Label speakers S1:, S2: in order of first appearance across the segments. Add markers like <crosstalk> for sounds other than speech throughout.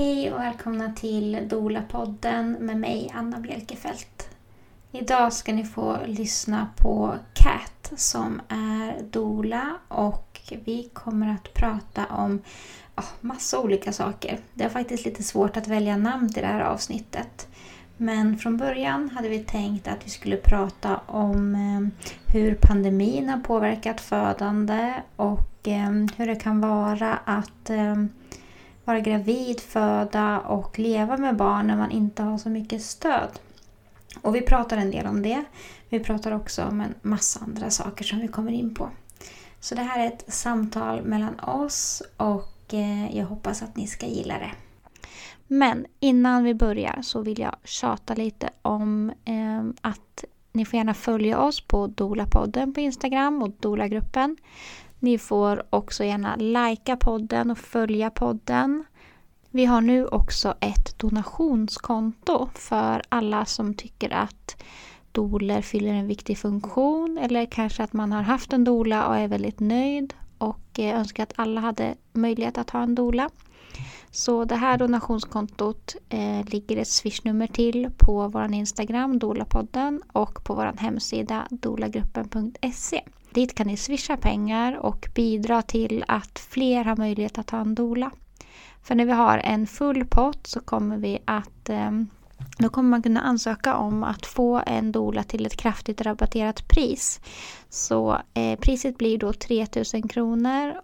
S1: Hej och välkomna till Dola-podden med mig, Anna Bjelkefelt. Idag ska ni få lyssna på Cat som är Dola och vi kommer att prata om oh, massa olika saker. Det är faktiskt lite svårt att välja namn till det här avsnittet. Men från början hade vi tänkt att vi skulle prata om eh, hur pandemin har påverkat födande och eh, hur det kan vara att eh, vara gravid, föda och leva med barn när man inte har så mycket stöd. Och vi pratar en del om det. Vi pratar också om en massa andra saker som vi kommer in på. Så det här är ett samtal mellan oss och eh, jag hoppas att ni ska gilla det. Men innan vi börjar så vill jag tjata lite om eh, att ni får gärna följa oss på Dola-podden på Instagram och Dola-gruppen. Ni får också gärna likea podden och följa podden. Vi har nu också ett donationskonto för alla som tycker att doler fyller en viktig funktion eller kanske att man har haft en dola och är väldigt nöjd och eh, önskar att alla hade möjlighet att ha en dola. Så det här donationskontot eh, ligger ett swishnummer till på vår Instagram, Dolapodden och på vår hemsida dolagruppen.se. Dit kan ni swisha pengar och bidra till att fler har möjlighet att ha en dola. För när vi har en full pott så kommer vi att ehm, då kommer man kunna ansöka om att få en dola till ett kraftigt rabatterat pris. Så eh, priset blir då 3000 kronor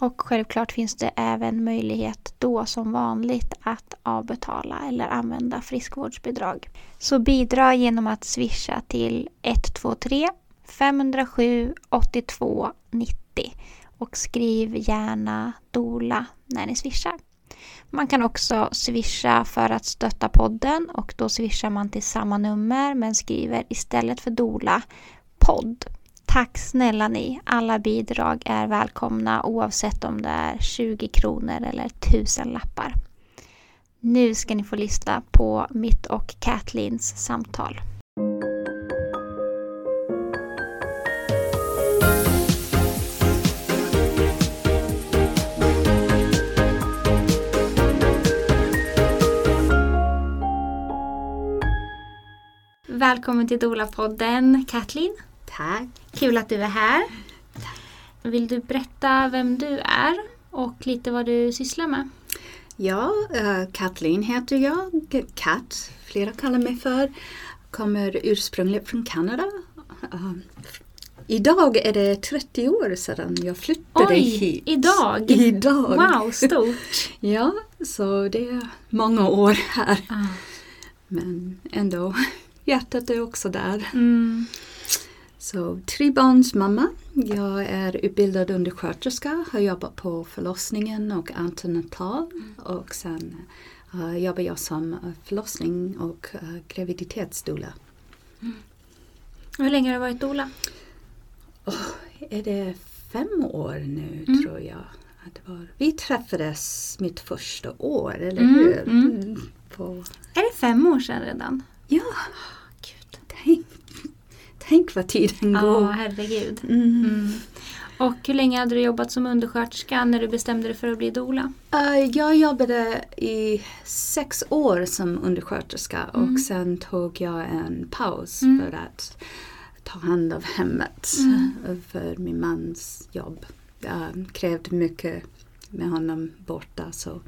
S1: och självklart finns det även möjlighet då som vanligt att avbetala eller använda friskvårdsbidrag. Så bidra genom att swisha till 123 507 82 90 och skriv gärna DOLA när ni swishar. Man kan också swisha för att stötta podden och då swishar man till samma nummer men skriver istället för DOLA podd. Tack snälla ni! Alla bidrag är välkomna oavsett om det är 20 kronor eller 1000 lappar. Nu ska ni få lyssna på mitt och Katlins samtal. Välkommen till Dola-podden, Kathleen.
S2: Tack.
S1: Kul att du är här. Vill du berätta vem du är och lite vad du sysslar med?
S2: Ja, uh, Kathleen heter jag. Kat, flera kallar mig för. Kommer ursprungligen från Kanada. Uh, idag är det 30 år sedan jag flyttade
S1: Oj,
S2: hit.
S1: idag?
S2: Idag!
S1: Wow, stort! <laughs>
S2: ja, så det är många år här.
S1: Ah.
S2: Men ändå, hjärtat är också där.
S1: Mm.
S2: Så trebarnsmamma. Jag är utbildad undersköterska, har jobbat på förlossningen och antenatal och sen uh, jobbar jag som förlossning och uh, graviditetsdoula.
S1: Hur länge har du varit doula?
S2: Oh, är det fem år nu
S1: Mm.
S2: tror jag? att det var. Vi träffades mitt första år, eller
S1: Mm,
S2: hur?
S1: mm.
S2: På,
S1: Är det fem år sedan redan?
S2: ja, tänk vad tiden
S1: Ja,
S2: går.
S1: herregud.
S2: Mm.
S1: Mm. Och hur länge hade du jobbat som undersköterska när du bestämde dig för att bli doula?
S2: Uh, jag jobbade i sex år som undersköterska
S1: Mm.
S2: och sen tog jag en paus
S1: Mm.
S2: för att ta hand om hemmet
S1: Mm.
S2: för min mans jobb. Uh, krävde mycket med honom borta så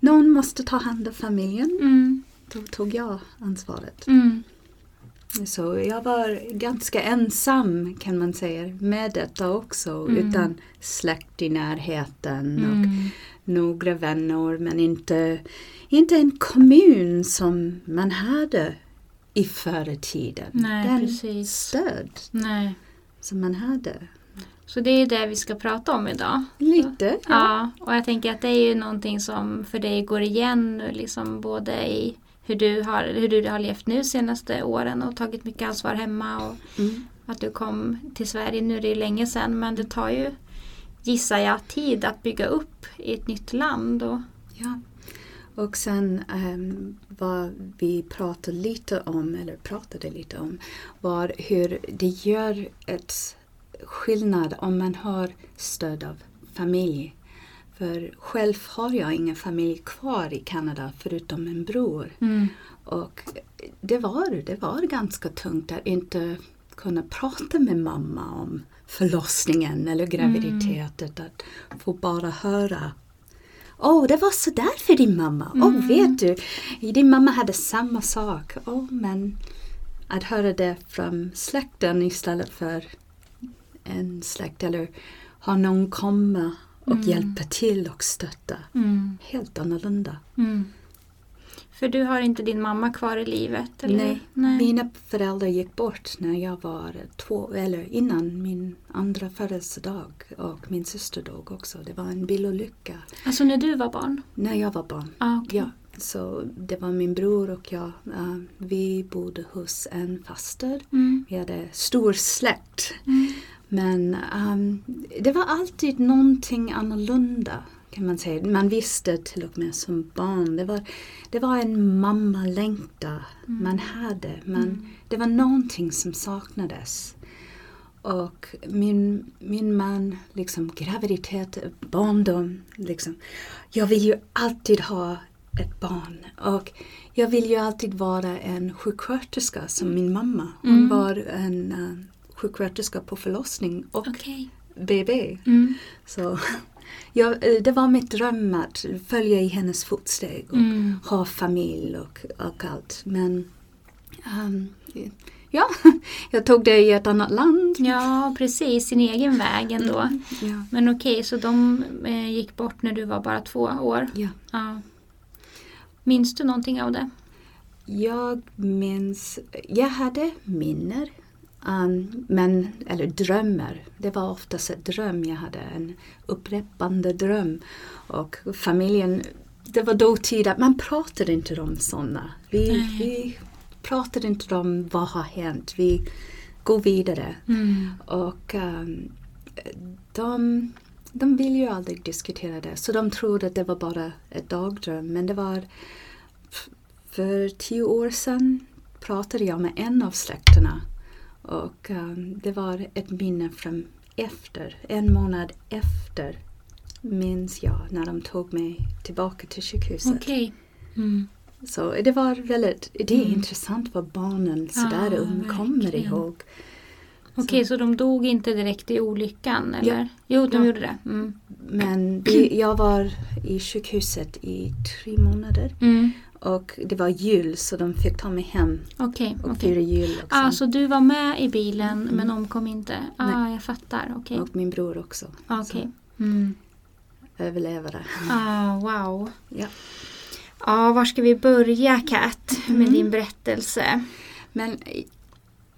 S2: någon måste ta hand om familjen.
S1: Mm.
S2: Då tog jag ansvaret. Så jag var ganska ensam kan man säga med detta också
S1: Mm.
S2: utan släkt i närheten och
S1: Mm.
S2: några vänner men inte, inte en kommun som man hade i förr i tiden.
S1: Nej,
S2: Den
S1: precis.
S2: stöd
S1: Nej.
S2: som man hade.
S1: Så det är det vi ska prata om idag.
S2: Lite, ja.
S1: Ja, och jag tänker att det är ju någonting som för dig går igen liksom både i hur du har, hur du har levt nu senaste åren och tagit mycket ansvar hemma och
S2: Mm.
S1: att du kom till Sverige. Nu är det ju länge sedan men det tar ju, gissar jag, tid att bygga upp i ett nytt land. Och,
S2: Ja. Och sen um, vad vi pratade lite om, eller pratade lite om, var hur det gör ett skillnad om man har stöd av familj. För själv har jag ingen familj kvar i Kanada förutom min bror.
S1: Mm.
S2: Och det var, det var ganska tungt att inte kunna prata med mamma om förlossningen eller graviditeten. Att få bara höra Åh, oh, det var så där för din mamma. Åh, oh, vet du, din mamma hade samma sak. Åh, oh, men att höra det från släkten istället för en släkt eller ha någon komma och
S1: Mm.
S2: hjälpa till och stötta.
S1: Mm.
S2: Helt annorlunda.
S1: Mm. För du har inte din mamma kvar i livet? Eller?
S2: Nej.
S1: Nej.
S2: Mina föräldrar gick bort när jag var två, eller innan min andra födelsedag och min syster dog också. Det var en bilolycka
S1: Alltså när du var barn?
S2: när jag var barn.
S1: Ah, okej.
S2: Ja, så det var min bror och jag. eh, vi bodde hos en faster.
S1: Mm.
S2: Vi hade stor släkt.
S1: Mm.
S2: Men ehm, det var alltid någonting annorlunda kan man säga. Man visste till och med som barn. Det var, det var en mammalängta man hade. Men det var någonting som saknades. Och min, min man, liksom graviditet, barndom, liksom. Jag vill ju alltid ha ett barn. Och jag vill ju alltid vara en sjuksköterska som min mamma. Hon
S1: Mm.
S2: var en uh, sjuksköterska på förlossning och
S1: Okej.
S2: BB.
S1: Mm.
S2: Så jag, eh, det var mitt dröm att följa i hennes fotsteg och
S1: Mm.
S2: ha familj och, och allt. Men ehm, ja, <laughs> jag tog det i ett annat land.
S1: Ja, precis. Sin egen väg ändå.
S2: Mm, Ja.
S1: Men okej, så de eh, gick bort när du var bara två år?
S2: Ja.
S1: Ja. Minns du någonting av det?
S2: Jag minns, jag hade minnen. Um, men, eller drömmar. Det var oftast en dröm. Jag hade en upprepande dröm. Och familjen, det var dåtid att man pratade inte om sådana. Vi,
S1: Nej.
S2: vi pratade inte om vad har hänt. Vi går vidare.
S1: Mm.
S2: Och um, de, de vill ju aldrig diskutera det. Så de trodde att det var bara ett dagdröm. Men det var för tio år sedan pratade jag med en av släkterna. Och um, det var ett minne från efter, en månad efter minns jag när de tog mig tillbaka till sjukhuset.
S1: Okej. Mm.
S2: Så det var väldigt, det är
S1: Mm.
S2: intressant vad barnen sådär
S1: Ja,
S2: ung kommer
S1: verkligen.
S2: ihåg.
S1: Okej, så de dog inte direkt i olyckan? Eller? Jo, de
S2: Ja.
S1: gjorde det. Mm.
S2: Men vi, jag var i sjukhuset i tre månader
S1: Mm.
S2: Och det var jul så de fick ta mig hem
S1: Okej.
S2: och
S1: okej.
S2: fira jul också.
S1: Ah, så du var med i bilen
S2: Mm.
S1: men omkom inte? Ah, jag fattar. Okej.
S2: Och min bror också.
S1: Okej. Mm.
S2: Överlevare.
S1: Ah, wow.
S2: Ja.
S1: Ja, var ska vi börja Kat med
S2: Mm.
S1: din berättelse?
S2: Men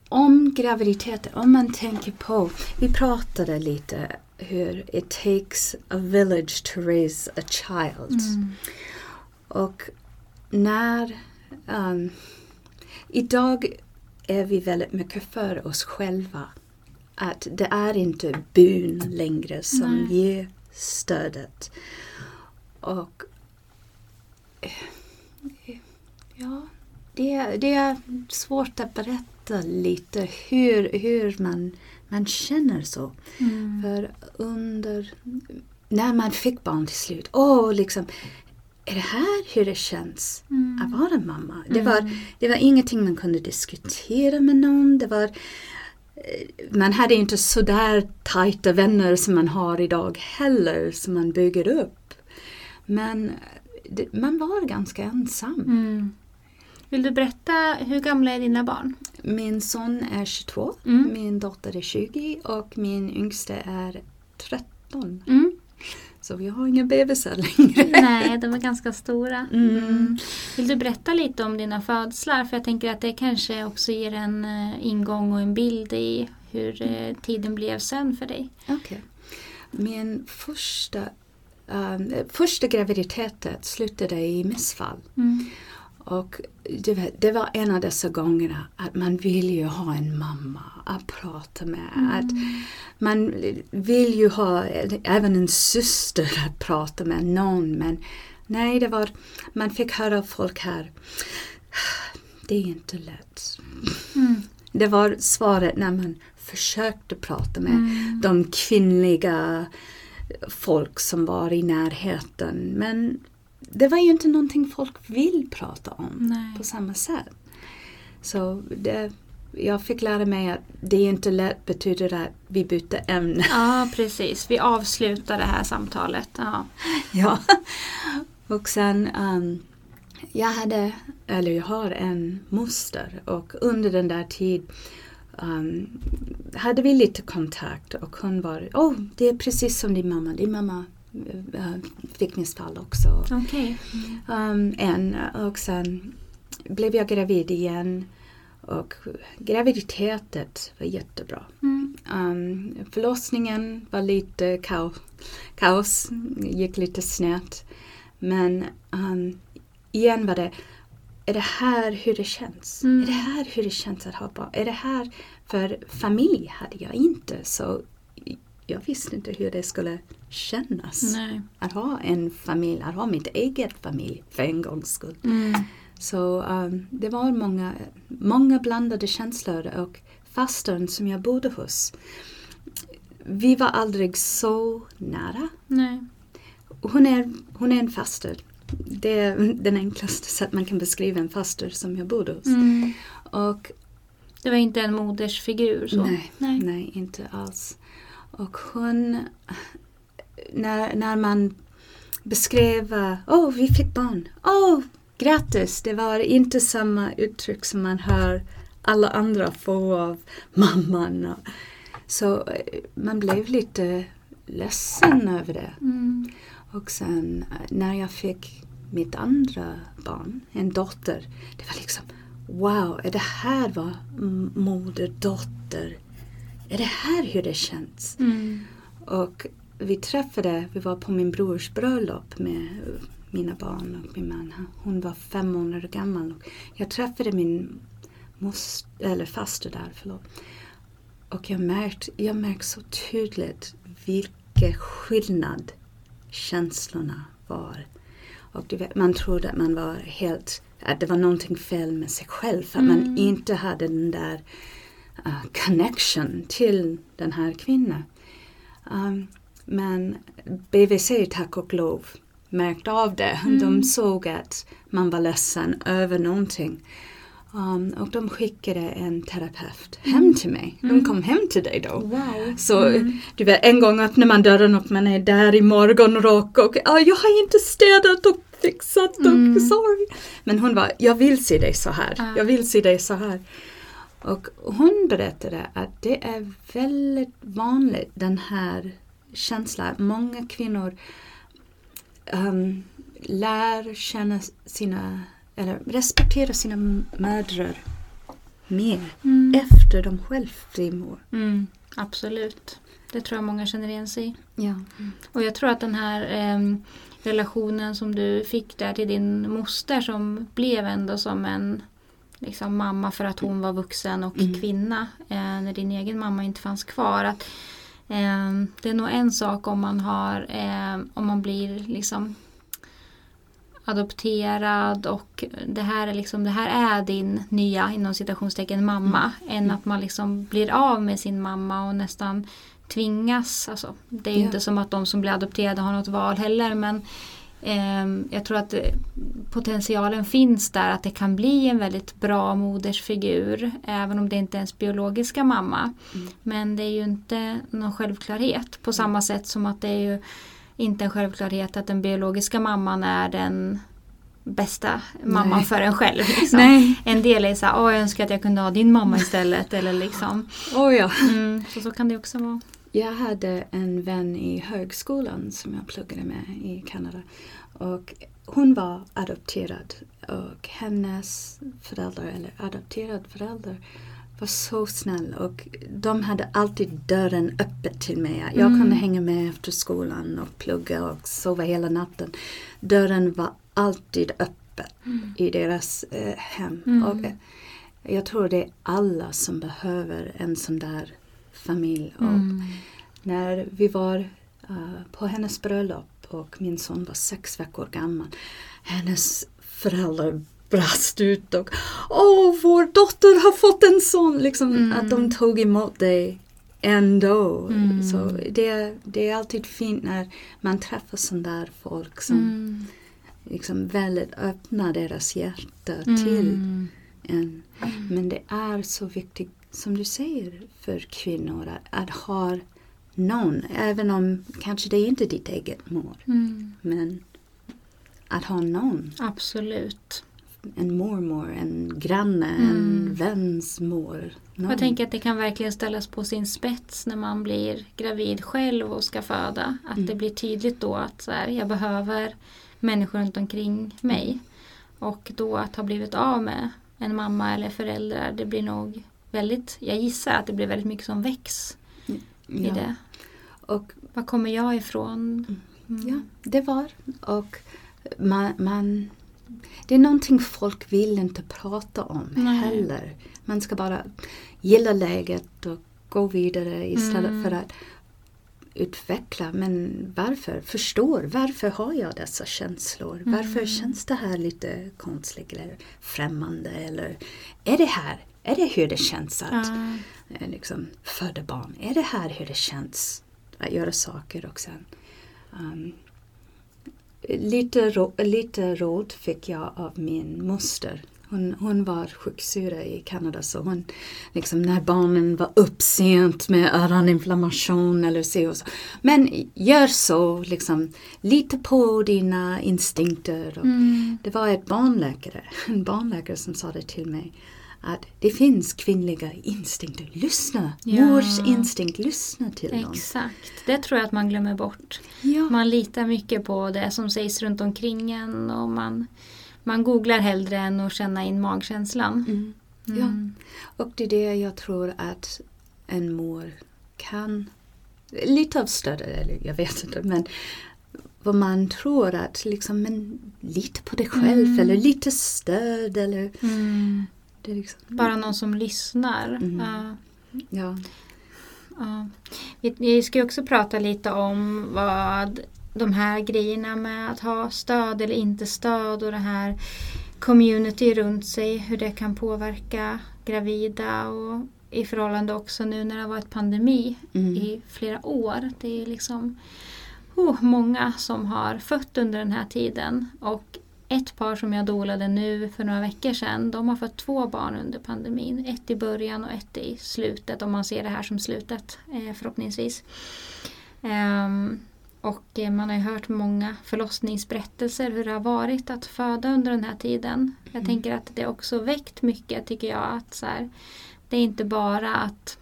S2: om graviditeten, om man tänker på, vi pratade lite hur it takes a village to raise a child.
S1: Mm.
S2: Och när... Um, idag är vi väldigt mycket för oss själva. Att det är inte byn längre som
S1: Nej.
S2: ger stödet. Och... eh, Ja, det, det är svårt att berätta lite hur, hur man, man känner så.
S1: Mm.
S2: För under, när man fick barn till slut, åh liksom, är det här hur det känns
S1: Mm.
S2: att vara mamma? Det var, det var ingenting man kunde diskutera med någon. Det var, eh, man hade inte sådär tajta vänner som man har idag heller, som man bygger upp. Men det, man var ganska ensam.
S1: Mm. Vill du berätta, hur gamla är dina barn?
S2: Min son är 22,
S1: Mm.
S2: min dotter är 20 och min yngste är 13.
S1: Mm.
S2: Så vi har inga bebisar längre.
S1: Nej, de är ganska stora.
S2: Mm.
S1: Vill du berätta lite om dina födslar? För jag tänker att det kanske också ger en eh, ingång och en bild i hur eh, tiden blev sen för dig.
S2: Okej. Min första, um, första graviditeten slutade i missfall.
S1: Mm.
S2: Och det var, det var en av dessa gångerna att man vill ju ha en mamma att prata med. Att man vill ju ha även en syster att prata med, någon. Men nej, det var, man fick höra av folk här. Det är inte lätt.
S1: Mm.
S2: Det var svaret när man försökte prata med
S1: Mm.
S2: de kvinnliga folk som var i närheten. Men det var ju inte någonting folk vill prata om
S1: Nej.
S2: på samma sätt. Så det, jag fick lära mig att det är inte lätt betyder att vi bytte ämne.
S1: Ja, precis. Vi avslutar det här samtalet. Ja. <laughs>
S2: Ja. Och sen, um, jag hade, eller jag har en moster och under den där tid um, hade vi lite kontakt och hon var, åh, oh, det är precis som din mamma, din mamma fick missfall också.
S1: Okej.
S2: Um, en, och sen blev jag gravid igen och graviditetet var jättebra.
S1: Mm.
S2: Um, förlossningen var lite kaos, kaos, gick lite snett. Men um, igen var det, är det här hur det känns?
S1: Mm.
S2: Är det här hur det känns att ha barn? Är det här, för familj hade jag inte så jag visste inte hur det skulle kännas
S1: Nej.
S2: att ha en familj, att ha mitt eget familj för en gångs skull.
S1: Mm.
S2: Så um, det var många, många blandade känslor och fastern som jag bodde hos, vi var aldrig så nära.
S1: Nej.
S2: Hon är, hon är en faster. Det är den enklaste sätt man kan beskriva en faster som jag bodde hos.
S1: Mm.
S2: Och
S1: Det var inte en modersfigur? Så.
S2: Nej,
S1: Nej.
S2: nej, inte alls. Och hon, när, när man beskrev, åh oh, vi fick barn, åh oh, grattis, det var inte samma uttryck som man hör alla andra få av mamman. Så eh, man blev lite ledsen över det.
S1: Mm.
S2: Och sen eh, när jag fick mitt andra barn, en dotter, det var liksom Wow, är det här vad m- moder, dotter, är det här hur det känns?
S1: Mm.
S2: Och vi träffade, vi var på min brors bröllop med mina barn och min man. Hon var fem månader gammal. Och jag träffade min most, eller faster där, förlåt. Och jag märkte, jag märkte så tydligt vilken skillnad känslorna var. Och vet, man trodde att man var helt, att det var någonting fel med sig själv för att man
S1: Mm.
S2: inte hade den där uh, connection till den här kvinnan. Um, men BVC tack och lov märkte av det.
S1: Mm.
S2: De såg att man var ledsen över någonting. Um, och de skickade en terapeut hem till mig. De
S1: Mm.
S2: kom hem till dig då.
S1: Wow.
S2: Så
S1: Mm.
S2: du vet, en gång öppnar man dörren och man är där i morgonrock och ah, jag har inte städat och fixat och
S1: Mm.
S2: sorry. Men hon var, jag vill se dig så här.
S1: Ah.
S2: Jag vill se dig så här. Och hon berättade att det är väldigt vanligt den här känslan. Många kvinnor um, lär känna sina, eller respektera sina mödrar mer
S1: Mm.
S2: efter de själv frimår.
S1: Mm. Absolut. Det tror jag många känner igen sig i.
S2: Ja.
S1: Och jag tror att den här em, relationen som du fick där till din moster som blev ändå som en liksom, mamma för att hon var vuxen och
S2: Mm.
S1: kvinna eh, när din egen mamma inte fanns kvar. Att, em, det är nog en sak om man har em, om man blir liksom adopterad och det här är, liksom, det här är din nya inom citationstecken mamma än att man liksom blir av med sin mamma och nästan tvingas. Alltså, det är
S2: Ja.
S1: inte som att de som blir adopterade har något val heller men jag tror att eh, potentialen finns där att det kan bli en väldigt bra modersfigur även om det inte är ens biologiska mamma.
S2: Mm.
S1: Men det är ju inte någon självklarhet på samma sätt som att det är ju inte en självklarhet att den biologiska mamman är den bästa mamman
S2: Nej.
S1: för en själv. <laughs> Liksom.
S2: Nej.
S1: En del är så här, åh jag önskar att jag kunde ha din mamma istället. eller liksom.
S2: Oh, ja.
S1: mm, så, så kan det också vara.
S2: Jag hade en vän i högskolan som jag pluggade med i Kanada. Och hon var adopterad och hennes föräldrar, eller adopterad förälder, var så snäll och de hade alltid dörren öppen till mig. Jag
S1: Mm.
S2: kunde hänga med efter skolan och plugga och sova hela natten. Dörren var alltid öppen i deras eh, hem.
S1: Mm.
S2: Och, jag tror det är alla som behöver en sån där familj.
S1: Mm.
S2: när vi var eh, på hennes bröllop och min son var sex veckor gammal. Hennes föräldrar brast ut och Åh, vår dotter har fått en son! Liksom
S1: Mm.
S2: att de tog emot dig ändå.
S1: Mm.
S2: Så det, det är alltid fint när man träffar sådana där folk som
S1: Mm.
S2: liksom väldigt öppnar deras hjärta
S1: Mm.
S2: till en. Men det är så viktigt, som du säger, för kvinnor att, att ha någon, även om kanske det är inte ditt eget mor,
S1: Mm.
S2: men att ha någon.
S1: Absolut.
S2: En mormor, en granne,
S1: Mm.
S2: en väns mor. Någon.
S1: Jag tänker att det kan verkligen ställas på sin spets när man blir gravid själv och ska föda. Att
S2: Mm.
S1: det blir tydligt då att så här, jag behöver människor runt omkring mig. Och då att ha blivit av med en mamma eller föräldrar, det blir nog väldigt, jag gissar att det blir väldigt mycket som väcks i
S2: ja.
S1: det.
S2: Och
S1: Var kommer jag ifrån? Mm.
S2: Ja, det var. Och man, man, det är någonting folk vill inte prata om
S1: Nej.
S2: heller. Man ska bara gilla läget och gå vidare istället
S1: Mm.
S2: för att utveckla. Men varför? Förstår. Varför har jag dessa känslor? Varför
S1: Mm.
S2: känns det här lite konstigt eller främmande? Eller är det här? Är det hur det känns att
S1: Ja.
S2: eh, liksom, föda barn? Är det här hur det känns att göra saker och sen um, lite, rå, lite råd fick jag av min moster. Hon, hon var sjuksyra i Kanada så hon, liksom när barnen var upp sent med öroninflammation eller så så. Men gör så, liksom, lita på dina instinkter. Och
S1: Mm.
S2: Det var ett barnläkare, en barnläkare som sa det till mig. Att det finns kvinnliga instinkter. Lyssna!
S1: Ja.
S2: Mors instinkt, lyssna till dem.
S1: Exakt, det tror jag att man glömmer bort.
S2: Ja.
S1: Man litar mycket på det som sägs runt omkring en och man, man googlar hellre än att känna in magkänslan.
S2: Mm.
S1: Mm.
S2: Och det är det jag tror att en mor kan, lite av stöd, eller jag vet inte, men vad man tror att liksom, men lita på dig själv
S1: Mm.
S2: eller lite stöd eller
S1: Mm.
S2: Det liksom,
S1: Bara någon som lyssnar.
S2: Mm.
S1: Ja,
S2: ja.
S1: ja. Vi, vi ska ju också prata lite om vad de här grejerna med att ha stöd eller inte stöd och det här community runt sig, hur det kan påverka gravida och i förhållande också nu när det har varit pandemi
S2: Mm.
S1: i flera år. Det är liksom oh, många som har fött under den här tiden. Och ett par som jag dolade nu för några veckor sedan, de har fått två barn under pandemin. Ett i början och ett i slutet, om man ser det här som slutet eh, förhoppningsvis. Ehm, och eh, man har ju hört många förlossningsberättelser hur det har varit att föda under den här tiden. Jag
S2: Mm.
S1: tänker att det också väckt mycket tycker jag. att så här, Det är inte bara att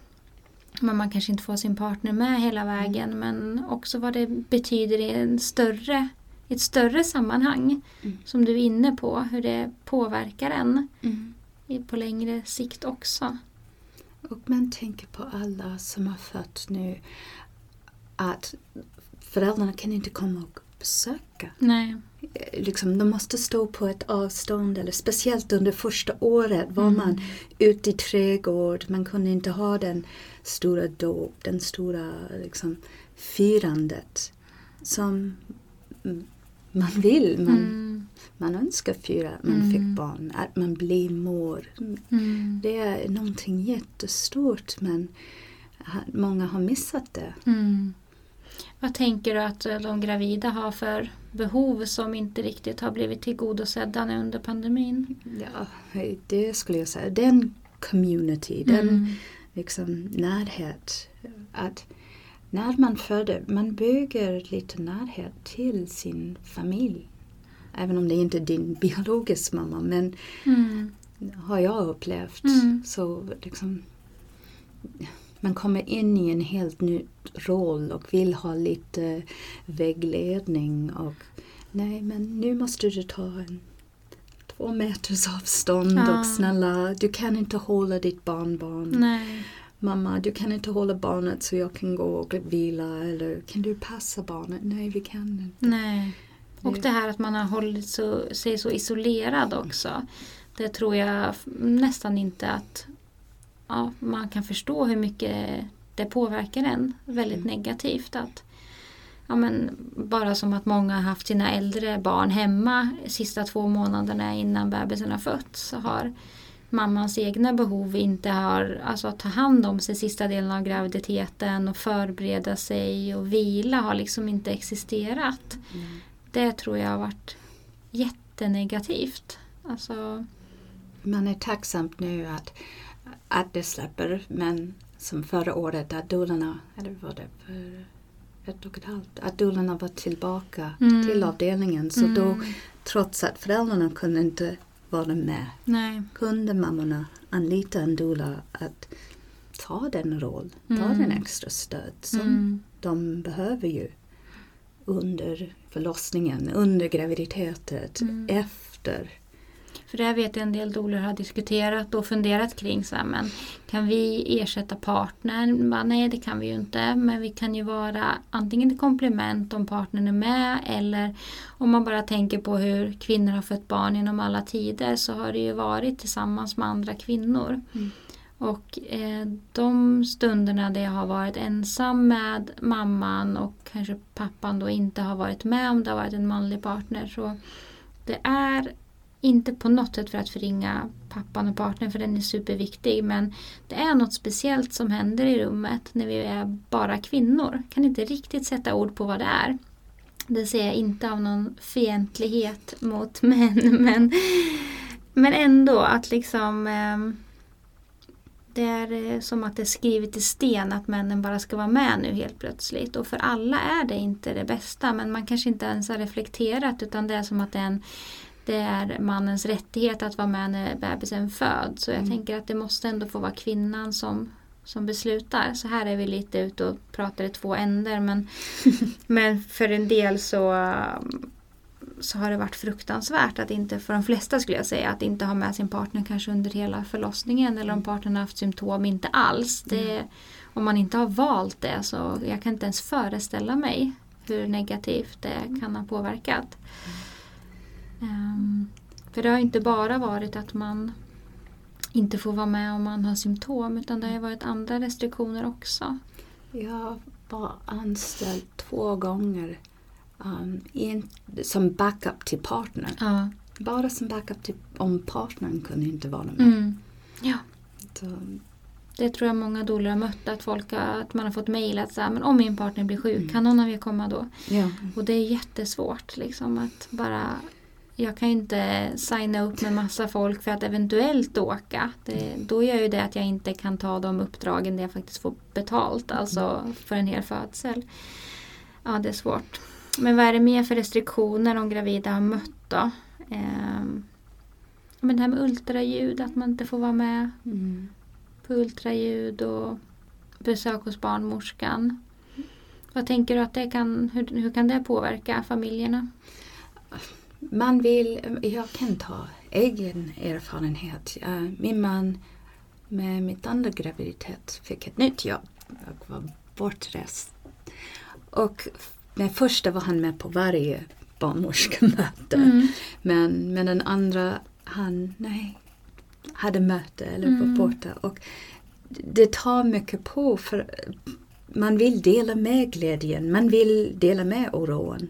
S1: men man kanske inte får sin partner med hela vägen men också vad det betyder i en större, i ett större sammanhang.
S2: Mm.
S1: Som du är inne på, hur det påverkar en
S2: Mm.
S1: på längre sikt också.
S2: Och man tänker på alla som har fött nu att föräldrarna kan inte komma och besöka.
S1: Nej.
S2: Eh, Liksom, de måste stå på ett avstånd, eller speciellt under första året var
S1: Mm.
S2: man ute i trädgård, man kunde inte ha den stora dop, den stora liksom, firandet som man vill. Man,
S1: Mm.
S2: man önskar att man
S1: Mm.
S2: fick barn, att man blir mor.
S1: Mm.
S2: Det är någonting jättestort men många har missat det.
S1: Mm. Vad tänker du att eh, de gravida har för behov som inte riktigt har blivit tillgodosedda under pandemin?
S2: Ja, det skulle jag säga. Den community, den
S1: Mm.
S2: liksom närhet. Att när man föder, man bygger lite närhet till sin familj. Även om det inte är din biologiska mamma, men
S1: Mm.
S2: har jag upplevt
S1: Mm.
S2: så liksom man kommer in i en helt ny roll och vill ha lite vägledning och nej men nu måste du ta en två meters avstånd
S1: Ja.
S2: och snälla du kan inte hålla ditt barnbarn.
S1: Nej.
S2: Mamma du kan inte hålla barnet så jag kan gå och vila eller kan du passa barnet? Nej vi kan inte.
S1: Nej. Och det här att man har hållit så, sig så isolerad också. Det tror jag nästan inte att ja, man kan förstå hur mycket det påverkar en väldigt
S2: Mm.
S1: negativt. Att, ja, men bara som att många har haft sina äldre barn hemma sista två månaderna innan bebisen har fötts så har mammans egna behov inte har, alltså att ta hand om sig sista delen av graviditeten och förbereda sig och vila har liksom inte existerat.
S2: Mm.
S1: Det tror jag har varit jättenegativt. Alltså,
S2: Man är tacksam nu att, att det släpper men som förra året att dolarna, eller var det för ett och ett halvt, att dolarna var tillbaka
S1: Mm.
S2: till avdelningen så då
S1: mm,
S2: trots att föräldrarna kunde inte vara med
S1: nej.
S2: kunde mammorna anlita en doula att ta den roll, ta
S1: Mm.
S2: den extra stöd som
S1: Mm,
S2: de behöver ju under förlossningen, under graviditeten,
S1: Mm.
S2: efter.
S1: För det här vet jag en del doulor har diskuterat och funderat kring. Så här, men kan vi ersätta partnern? Bara, nej, det kan vi ju inte. Men vi kan ju vara antingen ett komplement om partnern är med eller om man bara tänker på hur kvinnor har fött barn genom alla tider så har det ju varit tillsammans med andra kvinnor.
S2: Mm.
S1: Och eh, de stunderna där jag har varit ensam med mamman och kanske pappan då inte har varit med om det har varit en manlig partner så det är inte på något sätt för att förringa pappan och partnern för den är superviktig men det är något speciellt som händer i rummet när vi är bara kvinnor. Kan inte riktigt sätta ord på vad det är. Det ser jag inte av någon fientlighet mot <laughs> män men, men ändå att liksom ehm, det är eh, som att det är skrivet i sten att männen bara ska vara med nu helt plötsligt. Och för alla är det inte det bästa men man kanske inte ens har reflekterat utan det är som att det är, en, det är mannens rättighet att vara med när bebisen föds. Så jag
S2: Mm.
S1: tänker att det måste ändå få vara kvinnan som, som beslutar. Så här är vi lite ute och pratar i två ändar men, <laughs> men för en del så så har det varit fruktansvärt att inte, för de flesta skulle jag säga, att inte ha med sin partner kanske under hela förlossningen eller om partnern har haft symptom inte alls. Det, Om man inte har valt det så jag kan inte ens föreställa mig hur negativt det kan ha påverkat. Ehm, för det har inte bara varit att man inte får vara med om man har symptom utan det har varit andra restriktioner också.
S2: Jag var anställd två gånger um, in, som backup till partnern.
S1: Ja.
S2: Bara som backup till om partnern kunde inte vara med.
S1: Mm. ja.
S2: Så,
S1: Det tror jag många doulor har mött, att, folk att man har fått mejl att så här, men om min partner blir sjuk, kan någon av er komma då?
S2: ja.
S1: Och det är jättesvårt liksom att bara jag kan ju inte signa upp med massa folk för att eventuellt åka. Det, då gör ju det att jag inte kan ta de uppdragen där jag faktiskt får betalt, alltså för en hel födsel. Ja, det är svårt. Men vad är det mer för restriktioner de gravida har mött då? Ehm, men det här med ultraljud, att man inte får vara med
S2: Mm.
S1: på ultraljud och besök hos barnmorskan. Vad tänker du att det kan, hur, hur kan det påverka familjerna?
S2: Man vill, jag kan ta egen erfarenhet. Min man med mitt andra graviditet fick ett nytt jobb och var bortrest. Och med första var han med på varje barnmorskemöte.
S1: Mm.
S2: Men med den andra, han nej, hade möte eller var
S1: Mm.
S2: borta. Och det tar mycket på för man vill dela med glädjen, man vill dela med oron.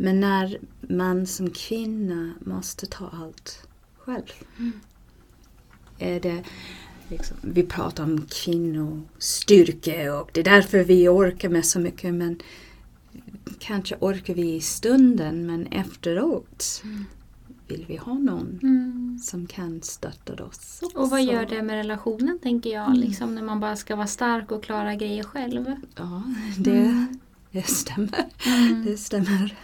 S2: Men när man som kvinna måste ta allt själv.
S1: Mm.
S2: Är det liksom, vi pratar om kvinnostyrka och det är därför vi orkar med så mycket men kanske orkar vi i stunden men efteråt
S1: Mm.
S2: vill vi ha någon
S1: Mm.
S2: som kan stötta oss.
S1: Och vad
S2: också.
S1: gör det med relationen tänker jag,
S2: Mm.
S1: liksom när man bara ska vara stark och klara grejer själv.
S2: Ja, det,
S1: Mm. <laughs>
S2: det stämmer.
S1: Mm.
S2: Det stämmer.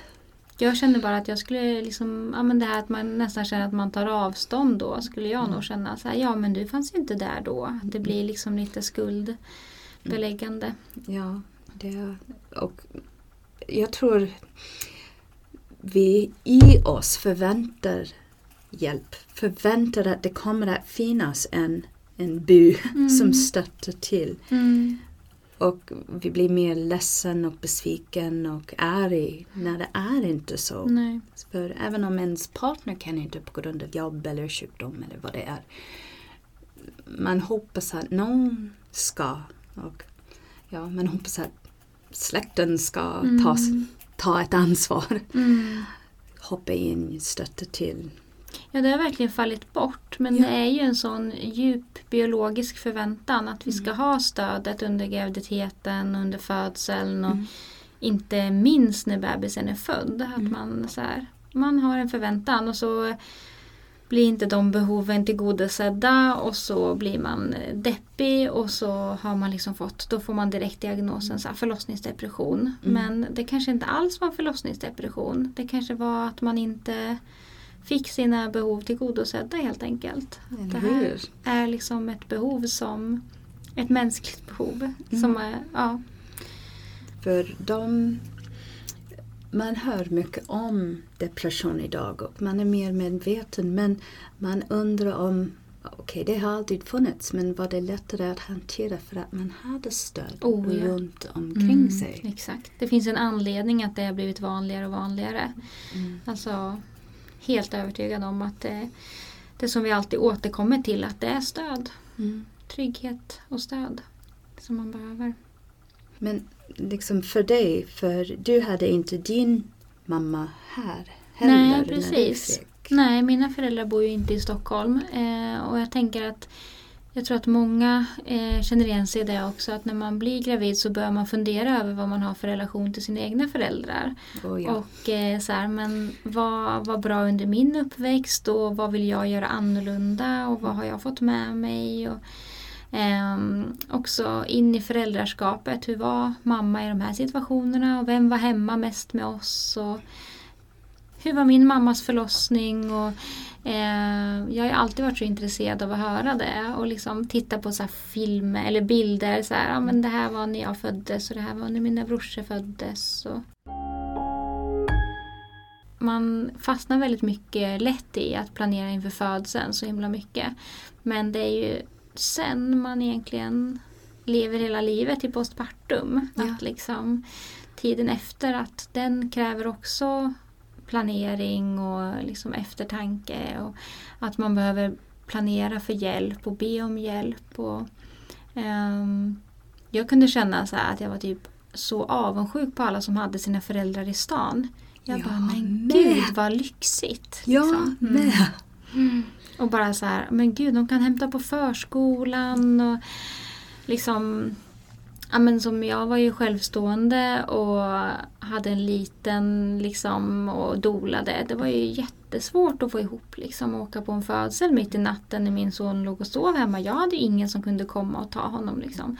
S1: Jag känner bara att jag skulle liksom, ja men det här att man nästan känner att man tar avstånd då skulle jag nog känna så här, ja men du fanns ju inte där då. Det blir liksom lite skuldbeläggande.
S2: Ja, det, och jag tror vi i oss förväntar hjälp. Förväntar att det kommer att finnas en, en bu
S1: Mm.
S2: som stöttar till.
S1: Mm.
S2: Och vi blir mer ledsen och besviken och arg när det är inte så.
S1: Nej.
S2: För även om ens partner kan inte på grund av jobb eller sjukdom eller vad det är. Man hoppas att någon ska och ja, man hoppas att släkten ska ta,
S1: Mm.
S2: ta ett ansvar.
S1: Mm.
S2: Hoppa in, stötta till.
S1: Ja, det har verkligen fallit bort. Men
S2: Ja.
S1: det är ju en sån djup biologisk förväntan att vi ska
S2: Mm.
S1: ha stödet under graviditeten, under födseln och
S2: Mm.
S1: inte minst när bebisen är född. Att
S2: Mm.
S1: man, så här, man har en förväntan och så blir inte de behoven tillgodosedda och så blir man deppig och så har man liksom fått, då får man direkt diagnosen så här, förlossningsdepression.
S2: Mm.
S1: Men det kanske inte alls var förlossningsdepression. Det kanske var att man inte fick sina behov tillgodosedda helt enkelt.
S2: Eller
S1: Det här är liksom ett behov som ett mänskligt behov.
S2: Mm.
S1: Som är, ja,
S2: För de, man hör mycket om depression idag och man är mer medveten men man undrar om, okej det har alltid funnits men var det lättare att hantera för att man hade stöd
S1: Oh, ja.
S2: runt omkring
S1: Mm,
S2: sig.
S1: Exakt. Det finns en anledning att det har blivit vanligare och vanligare.
S2: Mm.
S1: Alltså helt övertygad om att det, det som vi alltid återkommer till att det är stöd.
S2: Mm.
S1: Trygghet och stöd som man behöver.
S2: Men liksom för dig, för du hade inte din mamma här heller
S1: Nej,
S2: när du
S1: precis.
S2: fick.
S1: Nej, mina föräldrar bor ju inte i Stockholm. Eh, och jag tänker att jag tror att många eh, känner igen sig i det också. Att när man blir gravid så bör man fundera över vad man har för relation till sina egna föräldrar.
S2: Oh, ja.
S1: Och eh, så här, men vad var bra under min uppväxt och vad vill jag göra annorlunda och vad har jag fått med mig? Och, ehm, också in i föräldraskapet, hur var mamma i de här situationerna och vem var hemma mest med oss? Och hur var min mammas förlossning? Och, eh, jag har alltid varit så intresserad av att höra det och liksom titta på så här filmer eller bilder. Så här, ja, men det här var när jag föddes och det här var när mina brorsor föddes. Och, man fastnar väldigt mycket lätt i att planera inför födseln så himla mycket. Men det är ju sen man egentligen lever hela livet i postpartum.
S2: Ja.
S1: Att liksom tiden efter att den kräver också planering och liksom eftertanke. Och att man behöver planera för hjälp och be om hjälp. Och, ehm, jag kunde känna så att jag var typ så avundsjuk på alla som hade sina föräldrar i stan. Jag
S2: Jag
S1: bara, men
S2: med.
S1: gud vad lyxigt.
S2: Ja,
S1: liksom. Mm. Och bara så här, men gud de kan hämta på förskolan och liksom Ja men som jag var ju självstående och hade en liten liksom och dolade. Det var ju jättesvårt att få ihop liksom åka på en födsel mitt i natten när min son låg och sov hemma. Jag hade ju ingen som kunde komma och ta honom liksom.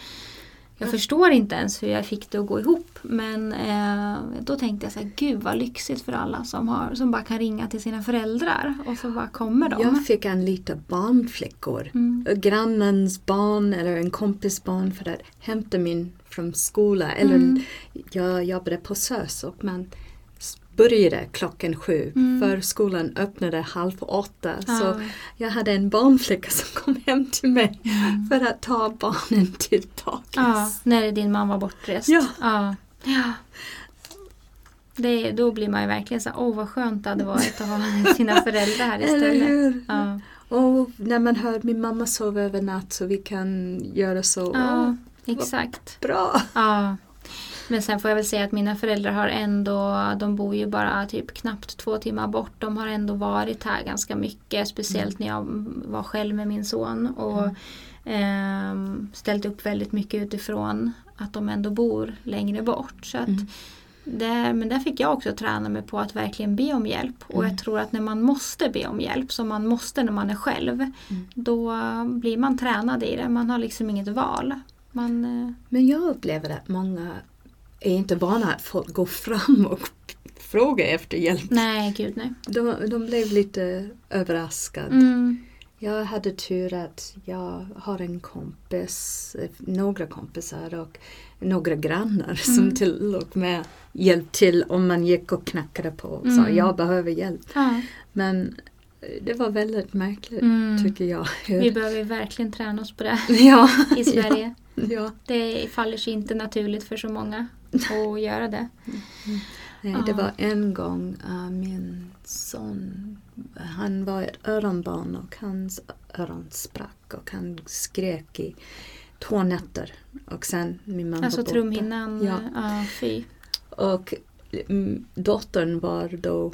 S1: Jag förstår inte ens hur jag fick det att gå ihop. Men eh, då tänkte jag så här, gud vad lyxigt för alla som, har, som bara kan ringa till sina föräldrar och så bara kommer de.
S2: Jag fick en liten barnflickor.
S1: Mm.
S2: Grannens barn eller en kompis barn för att hämta min från skola. Eller
S1: Mm.
S2: jag jobbade på SÖS och man började klockan sju.
S1: Mm.
S2: För skolan öppnade halv åtta. Så
S1: Ja.
S2: jag hade en barnflicka som kom hem till mig
S1: Mm.
S2: för att ta barnen till dagis.
S1: Ja, när din mamma var bortrest.
S2: Ja.
S1: ja. ja. Det, då blir man ju verkligen så åh vad skönt det hade varit att ha <laughs> sina föräldrar här
S2: Eller
S1: istället.
S2: hur?
S1: Ja.
S2: Och när man hör min mamma sova över natt så vi kan göra så.
S1: ja, exakt.
S2: bra!
S1: Ja. Men sen får jag väl säga att mina föräldrar har ändå, de bor ju bara typ knappt två timmar bort. De har ändå varit här ganska mycket. Speciellt när jag var själv med min son. Och ehm, ställt upp väldigt mycket utifrån att de ändå bor längre bort. Så att
S2: Mm.
S1: där, men där fick jag också träna mig på att verkligen be om hjälp. Och
S2: Mm.
S1: jag tror att när man måste be om hjälp, som man måste när man är själv,
S2: Mm.
S1: då blir man tränad i det. Man har liksom inget val. Man, eh,
S2: Men jag upplever att många är inte vana att folk går fram och frågar efter hjälp.
S1: nej, gud nej.
S2: De, de blev lite överraskade.
S1: Mm.
S2: Jag hade tur att jag har en kompis, några kompisar och några grannar som
S1: Mm.
S2: till och med hjälpte till om man gick och knackade på och sa
S1: Mm.
S2: jag behöver hjälp.
S1: Ja.
S2: Men eh, det var väldigt märkligt
S1: Mm.
S2: tycker jag.
S1: Vi behöver verkligen träna oss på det <laughs>
S2: ja,
S1: i Sverige.
S2: ja.
S1: Det faller sig inte naturligt för så många att göra det.
S2: Nej, det var en gång uh, min son, han var ett öronbarn och hans öron sprack och han skrek i två nätter. Och sen min man
S1: Alltså trumhinnan,
S2: Ja.
S1: ja. fy.
S2: Och mm, dottern var då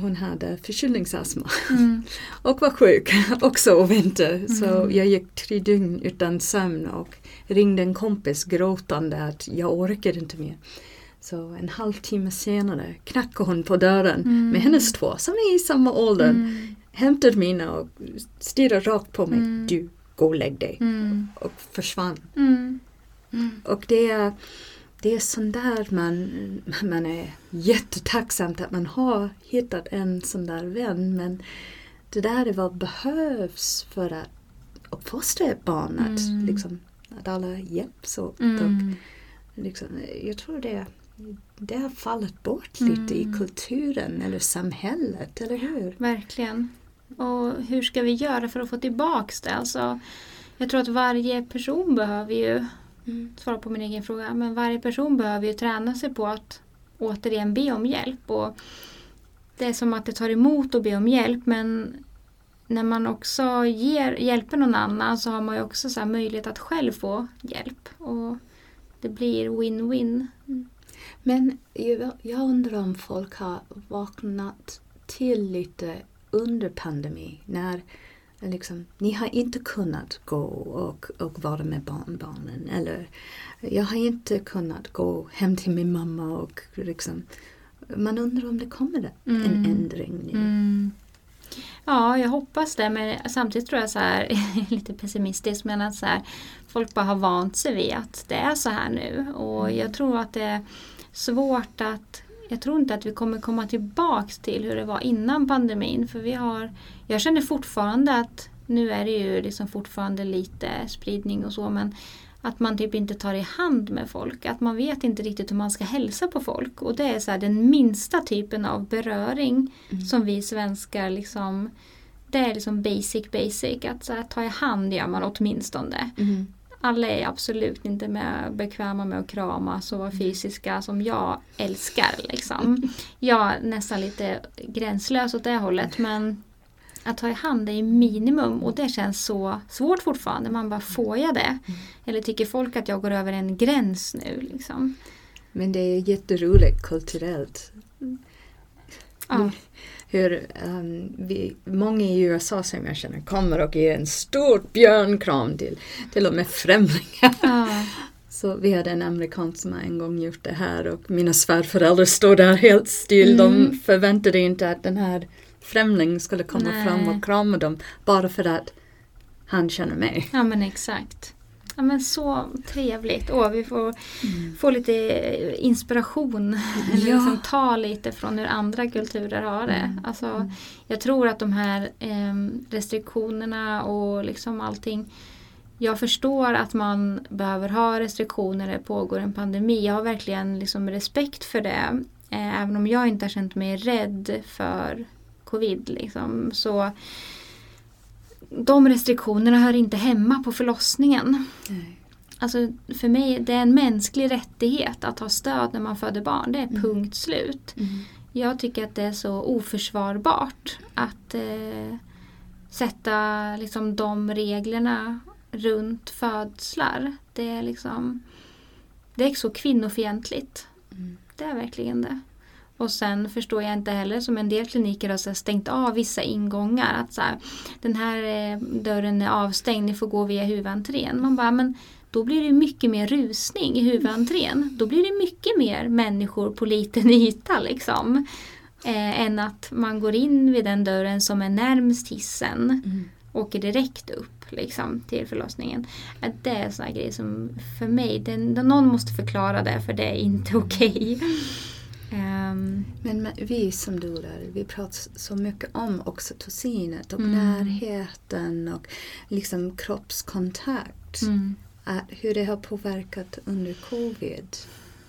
S2: hon hade förkylningsastma
S1: Mm. <laughs>
S2: och var sjuk <laughs> också och. Så
S1: Mm.
S2: jag gick tre dygn utan sömn och ringde en kompis gråtande att jag orkade inte mer. Så en halvtimme senare knackade hon på dörren
S1: Mm.
S2: med hennes två som är i samma ålder.
S1: Mm.
S2: Hämtade mina och stirrade rakt på mig.
S1: Mm.
S2: Du, gå och lägg dig.
S1: Mm.
S2: Och försvann.
S1: Mm.
S2: Och det är, det är sån där man, man är jättetacksamt att man har hittat en sån där vän. Men det där är vad behövs för att uppfostra ett barn. Att,
S1: Mm.
S2: liksom, att alla hjälps åt.
S1: Mm.
S2: Och, liksom, jag tror det, det har fallit bort lite i
S1: Mm.
S2: kulturen eller samhället, eller hur?
S1: Verkligen. Och hur ska vi göra för att få tillbaks det? Alltså, jag tror att varje person behöver ju, svara på min egen fråga, men varje person behöver ju träna sig på att återigen be om hjälp. Och det är som att det tar emot att be om hjälp men när man också ger, hjälper någon annan så har man ju också så möjlighet att själv få hjälp. Och det blir win-win.
S2: Men jag, undrar om folk har vaknat till lite under pandemi när liksom, ni har inte kunnat gå och, och vara med barnbarnen eller jag har inte kunnat gå hem till min mamma och liksom man undrar om det kommer en
S1: Mm.
S2: ändring nu.
S1: Mm. Ja, jag hoppas det. Men samtidigt tror jag så här, <laughs> lite pessimistiskt, men att så här, folk bara har vant sig vid att det är så här nu. Och
S2: Mm.
S1: jag tror att det är svårt att jag tror inte att vi kommer komma tillbaks till hur det var innan pandemin. För vi har, jag känner fortfarande att nu är det ju liksom fortfarande lite spridning och så men att man typ inte tar i hand med folk. Att man vet inte riktigt hur man ska hälsa på folk. Och det är så den minsta typen av beröring
S2: Mm.
S1: som vi svenskar liksom det är liksom basic basic. Att så här, ta i hand gör man åtminstone.
S2: Mm.
S1: Alla är absolut inte med, bekväma med att kramas och vara fysiska som jag älskar. Liksom. Jag är nästan lite gränslös åt det hållet men att ta i hand är ju minimum och det känns så svårt fortfarande. Man bara, får jag det? Eller tycker folk att jag går över en gräns nu? Liksom?
S2: Men det är jätteroligt kulturellt.
S1: Ja.
S2: Hur ehm, vi, många i USA som jag känner kommer och ger en stor björnkram till till och med främlingar.
S1: Ja.
S2: Så vi hade en amerikan som har en gång gjort det här och mina svärföräldrar står där helt still. De
S1: Mm.
S2: förväntade inte att den här främlingen skulle komma
S1: Nej.
S2: fram och krama dem bara för att han känner mig.
S1: ja men exakt. Ja, men så trevligt. Åh, vi får få lite inspiration. Eller
S2: Ja.
S1: liksom ta lite från hur andra kulturer har det.
S2: Mm.
S1: Alltså, jag tror att de här em, restriktionerna och liksom allting. Jag förstår att man behöver ha restriktioner när det pågår en pandemi. Jag har verkligen liksom respekt för det. Eh, även om jag inte har känt mig rädd för covid. Liksom, så de restriktionerna hör inte hemma på förlossningen.
S2: Nej.
S1: Alltså för mig, det är en mänsklig rättighet att ha stöd när man föder barn. Det är
S2: Mm.
S1: punkt slut. Jag tycker att det är så oförsvarbart att eh, sätta liksom, de reglerna runt födslar. Det är liksom Det är så kvinnofientligt.
S2: Mm.
S1: Det är verkligen det. Och sen förstår jag inte heller som en del kliniker har så stängt av vissa ingångar. Att så här, den här eh, dörren är avstängd, ni får gå via huvudentrén. Man bara, men då blir det mycket mer rusning i huvudentrén. Då blir det mycket mer människor på liten <laughs> yta liksom. Eh, än att man går in vid den dörren som är närmst hissen.
S2: Mm.
S1: Åker direkt upp liksom, till förlossningen. Att det är en sån här grej som för mig, den, någon måste förklara det för det är inte <laughs> okej. Ehm,
S2: Men vi som dolar, vi pratar så mycket om oxytocinet och
S1: Mm.
S2: närheten och liksom kroppskontakt.
S1: mm,
S2: hur det har påverkat under covid.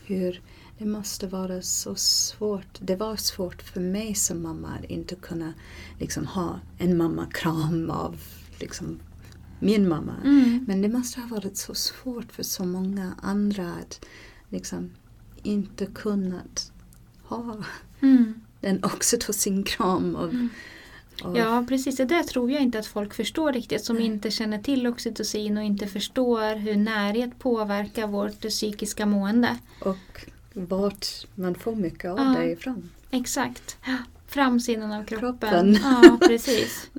S2: Hur det måste vara så svårt. Det var svårt för mig som mamma att inte kunna liksom, ha en mammakram av liksom, min mamma.
S1: mm,
S2: Men det måste ha varit så svårt för så många andra att liksom inte kunnat ha
S1: mm.
S2: den oxytocinkram. Av,
S1: Mm.
S2: av,
S1: Ja precis, det där tror jag inte att folk förstår riktigt som inte känner till oxytocin och inte förstår hur närhet påverkar vårt psykiska mående.
S2: Och vart man får mycket av
S1: Ja.
S2: det ifrån.
S1: Exakt. Framsidan av kroppen.
S2: Kroppen.
S1: Ja, <laughs> precis.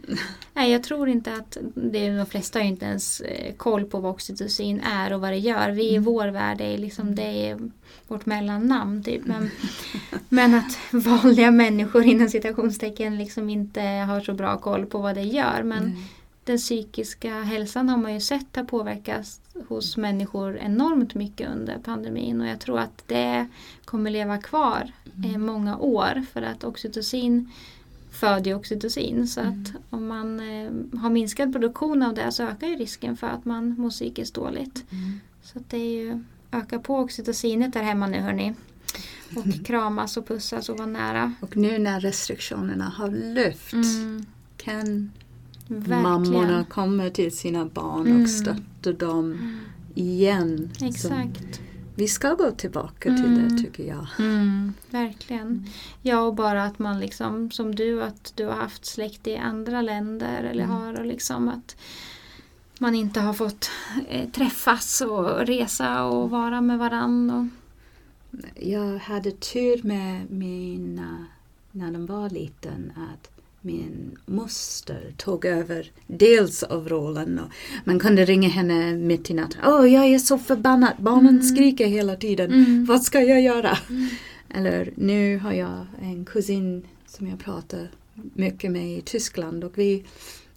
S1: Nej, jag tror inte att det, de flesta har inte ens eh, koll på vad oxytocin är och vad det gör. Vi i
S2: Mm.
S1: vår värld är liksom, det är vårt mellannamn typ. Men, <laughs> men att vanliga människor inom citationstecken liksom inte har så bra koll på vad det gör. Men
S2: Nej.
S1: den psykiska hälsan har man ju sett har påverkats hos människor enormt mycket under pandemin och jag tror att det kommer leva kvar eh, många år för att oxytocin föder ju oxytocin så att om man eh, har minskad produktion av det så ökar ju risken för att man mår psykiskt dåligt.
S2: Mm.
S1: Så att det är ju öka på oxytocinet där hemma nu hörni. Och kramas och pussas och vara nära.
S2: Och nu när restriktionerna har lyft
S1: Mm,
S2: kan
S1: verkligen.
S2: mammorna komma till sina barn
S1: Mm.
S2: och stötta dem igen.
S1: Exakt.
S2: Vi ska gå tillbaka till
S1: Mm.
S2: det tycker jag.
S1: Mm, verkligen. Ja, och bara att man liksom, som du, att du har haft släkt i andra länder eller
S2: Mm.
S1: har och liksom att man inte har fått eh, träffas och resa och vara med varann. Och,
S2: Jag hade tur med mina, när de var liten, att min moster tog över dels av rollen. Och man kunde ringa henne mitt i natten. Åh, jag är så förbannad, barnen
S1: Mm.
S2: skriker hela tiden.
S1: Mm.
S2: Vad ska jag göra? Eller nu har jag en kusin som jag pratar mycket med i Tyskland och vi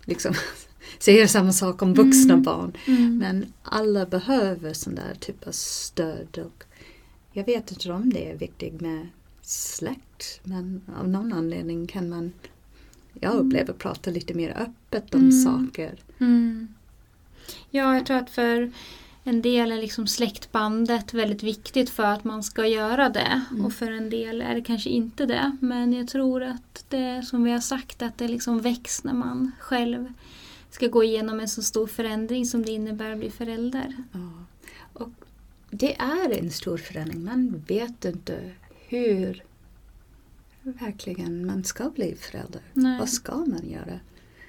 S2: liksom <laughs> säger samma sak om vuxna
S1: Mm.
S2: barn.
S1: Mm.
S2: Men alla behöver sån där typ av stöd. Och jag vet inte om det är viktigt med släkt men av någon anledning kan man, jag upplever, prata lite mer öppet om
S1: Mm.
S2: saker.
S1: Mm. Ja, jag tror att för en del är liksom släktbandet väldigt viktigt för att man ska göra det.
S2: Mm.
S1: Och för en del är det kanske inte det. Men jag tror att det som vi har sagt, att det liksom väcks när man själv ska gå igenom en så stor förändring som det innebär att bli förälder.
S2: Ja. Och det är en stor förändring. Man vet inte hur verkligen man ska bli förälder.
S1: Nej.
S2: Vad ska man göra?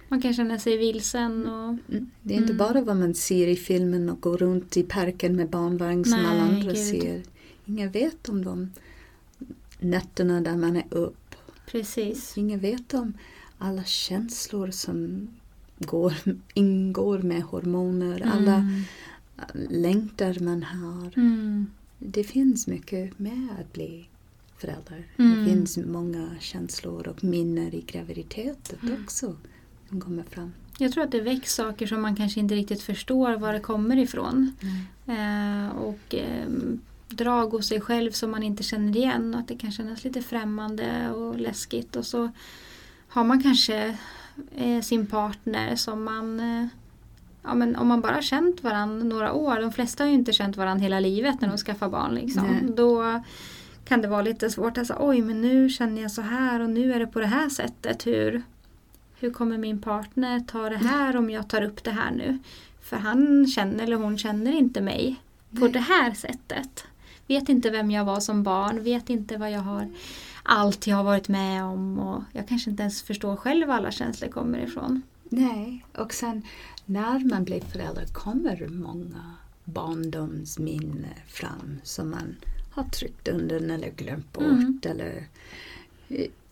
S1: Man kan känna sig vilsen och
S2: Mm. Det är inte
S1: Mm.
S2: bara vad man ser i filmen och går runt i parken med barnvagn som
S1: Nej,
S2: alla andra
S1: gud.
S2: ser. Ingen vet om de nätterna där man är upp.
S1: precis.
S2: Ingen vet om alla känslor som går, ingår med hormoner. Alla
S1: Mm.
S2: längtar man har.
S1: Mm.
S2: Det finns mycket med att bli förälder.
S1: Mm.
S2: Det finns många känslor och minnen i graviditeten
S1: Mm.
S2: också som kommer fram.
S1: Jag tror att det väcks saker som man kanske inte riktigt förstår var det kommer ifrån. Eh, och eh, drag hos sig själv som man inte känner igen och att det kan kännas lite främmande och läskigt. Och så har man kanske eh, sin partner som man eh, Ja, men om man bara känt varandra några år, de flesta har ju inte känt varandra hela livet när de skaffar barn. Liksom.
S2: Nej.
S1: Då kan det vara lite svårt att säga oj men nu känner jag så här och nu är det på det här sättet. Hur, hur kommer min partner ta det här om jag tar upp det här nu? För han känner eller hon känner inte mig på
S2: Nej.
S1: det här sättet. Vet inte vem jag var som barn, vet inte vad jag har allt jag har varit med om och jag kanske inte ens förstår själv var alla känslor kommer ifrån.
S2: Nej, och sen när man blir förälder kommer många barndomsminnen fram som man har tryckt undan eller glömt bort.
S1: Mm.
S2: Eller,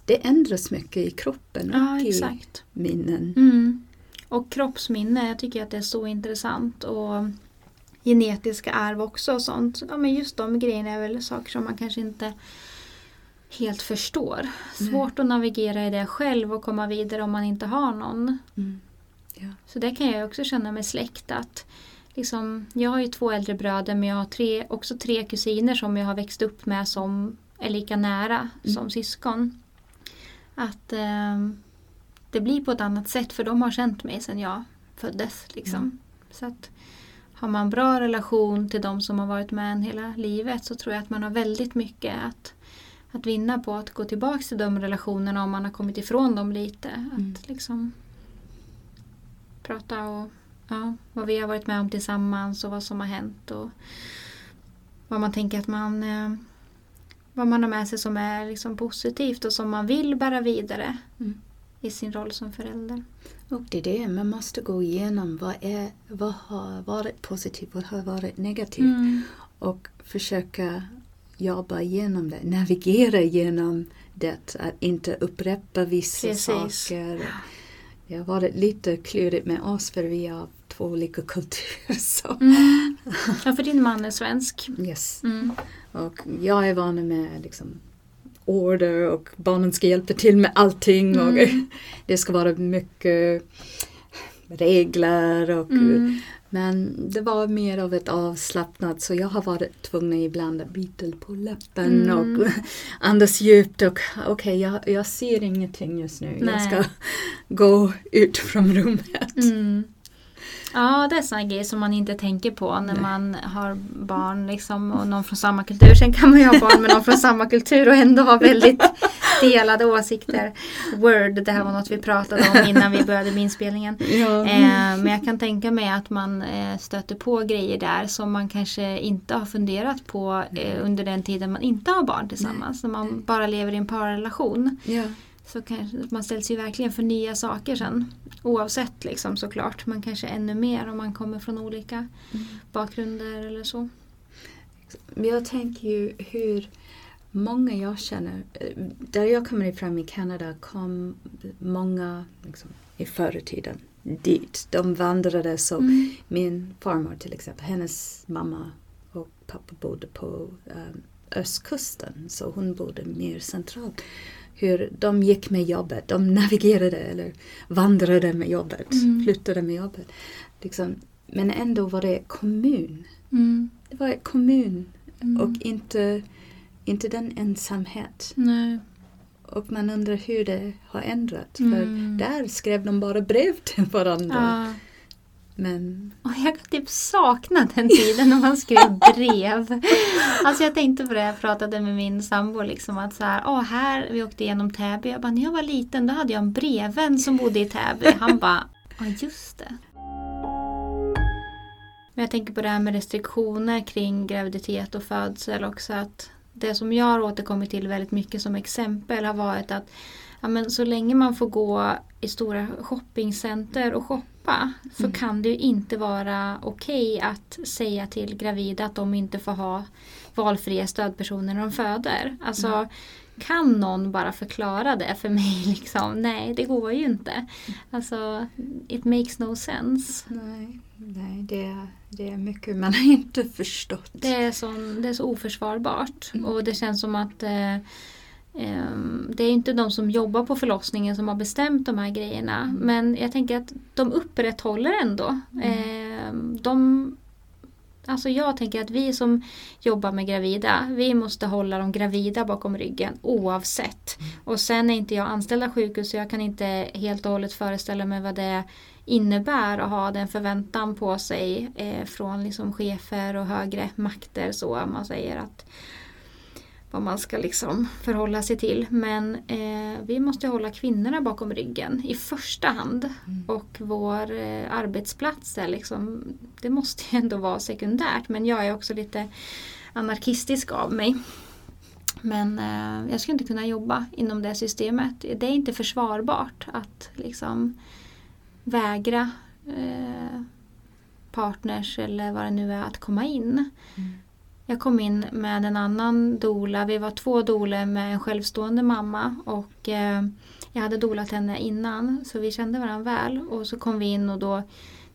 S2: det ändras mycket i kroppen
S1: Ja,
S2: och i
S1: exakt.
S2: minnen.
S1: Mm. Och kroppsminne, jag tycker att det är så intressant. Och genetiska arv också och sånt. Ja, men just de grejerna är väl saker som man kanske inte helt förstår. Svårt att navigera i det själv och komma vidare om man inte har någon.
S2: Mm. Ja.
S1: Så det kan jag också känna med släkt att liksom, jag har ju två äldre bröder men jag har tre, också tre kusiner som jag har växt upp med som är lika nära
S2: Mm.
S1: som syskon. Att eh, det blir på ett annat sätt för de har känt mig sedan jag föddes. Liksom.
S2: Mm.
S1: Så att har man bra relation till de som har varit med en hela livet så tror jag att man har väldigt mycket att, att vinna på att gå tillbaka till de relationerna om man har kommit ifrån dem lite.
S2: Mm.
S1: Att liksom prata och ja, vad vi har varit med om tillsammans och vad som har hänt och vad man tänker att man eh, vad man har med sig som är liksom positivt och som man vill bära vidare
S2: Mm.
S1: i sin roll som förälder.
S2: Och det är det, man måste gå igenom vad, är, vad har varit positivt och vad har varit negativt.
S1: Mm.
S2: Och försöka jobba igenom det, navigera genom det, att inte upprepa vissa
S1: Precis.
S2: saker. Det har varit lite klurigt med oss för vi har två olika kulturer. Så.
S1: Mm. Ja, för din man är svensk.
S2: Yes.
S1: Mm.
S2: Och jag är van med liksom order och barnen ska hjälpa till med allting och
S1: Mm. <laughs>
S2: det ska vara mycket regler och
S1: Mm.
S2: men det var mer av ett avslappnat så jag har varit tvungen ibland att bita på läppen
S1: Mm.
S2: och <laughs> andas djupt och okej jag, jag ser ingenting just nu.
S1: Nej.
S2: Jag ska <laughs> gå ut från rummet.
S1: Mm. Ja, det är sådana grejer som man inte tänker på när
S2: Nej.
S1: man har barn liksom, och någon från samma kultur. Sen kan man ju ha barn med någon från samma kultur och ändå ha väldigt delade åsikter. Word, det här var något vi pratade om innan vi började med inspelningen. <laughs>
S2: Ja.
S1: Eh, men jag kan tänka mig att man eh, stöter på grejer där som man kanske inte har funderat på eh, under den tiden man inte har barn tillsammans. När man bara lever i en parrelation.
S2: ja.
S1: Så kanske man ställs ju verkligen för nya saker sen. Oavsett liksom såklart. Men kanske ännu mer om man kommer från olika
S2: Mm.
S1: bakgrunder eller så.
S2: Men jag tänker ju hur många jag känner, eh, där jag kommer ifrån i Kanada kom många liksom, i förr i tiden dit. De vandrade så
S1: Mm.
S2: min farmor till exempel, hennes mamma och pappa bodde på um, östkusten så hon bodde mer centralt. Hur de gick med jobbet, de navigerade eller vandrade med jobbet,
S1: Mm.
S2: flyttade med jobbet. Liksom, men ändå var det kommun.
S1: Mm.
S2: Det var kommun
S1: Mm.
S2: och inte, inte den ensamhet.
S1: Nej.
S2: Och man undrar hur det har ändrat.
S1: Mm.
S2: För där skrev de bara brev till varandra.
S1: Ja.
S2: Men
S1: Och jag kan typ sakna den tiden när man skrev <laughs> brev. Alltså jag tänkte på det, jag pratade med min sambo liksom att så här, åh här, vi åkte igenom Täby. Jag bara, när jag var liten då hade jag en brevvän som bodde i Täby. Han bara, ja just det. Men jag tänker på det här med restriktioner kring graviditet och födsel också. Att det som jag har återkommit till väldigt mycket som exempel har varit att ja, men så länge man får gå i stora shoppingcenter och shoppa så
S2: Mm.
S1: kan det ju inte vara okej att säga till gravida att de inte får ha valfria stödpersoner när de föder. Alltså
S2: Mm.
S1: kan någon bara förklara det för mig? <laughs> Liksom? Nej, det går ju inte. Alltså, it makes no sense.
S2: nej, nej det, är, det är mycket man har <laughs> inte förstått.
S1: Det är, sån, det är så oförsvarbart.
S2: Mm.
S1: Och det känns som att eh, det är inte de som jobbar på förlossningen som har bestämt de här grejerna.
S2: Mm.
S1: Men jag tänker att de upprätthåller ändå. Ehm, de, alltså jag tänker att vi som jobbar med gravida, vi måste hålla de gravida bakom ryggen oavsett. Och sen är inte jag anställd av sjukhus så jag kan inte helt och hållet föreställa mig vad det innebär att ha den förväntan på sig eh, från liksom chefer och högre makter så man säger att vad man ska liksom förhålla sig till. Men eh, vi måste hålla kvinnorna bakom ryggen i första hand.
S2: Mm.
S1: Och vår eh, arbetsplats är liksom, det måste ju ändå vara sekundärt. Men jag är också lite anarkistisk av mig. Men eh, jag skulle inte kunna jobba inom det systemet. Det är inte försvarbart att liksom vägra eh, partners eller vad det nu är att komma in.
S2: Mm.
S1: Jag kom in med en annan dola. Vi var två doler med en självstående mamma och eh, jag hade dolat henne innan så vi kände varandra väl. Och så kom vi in och då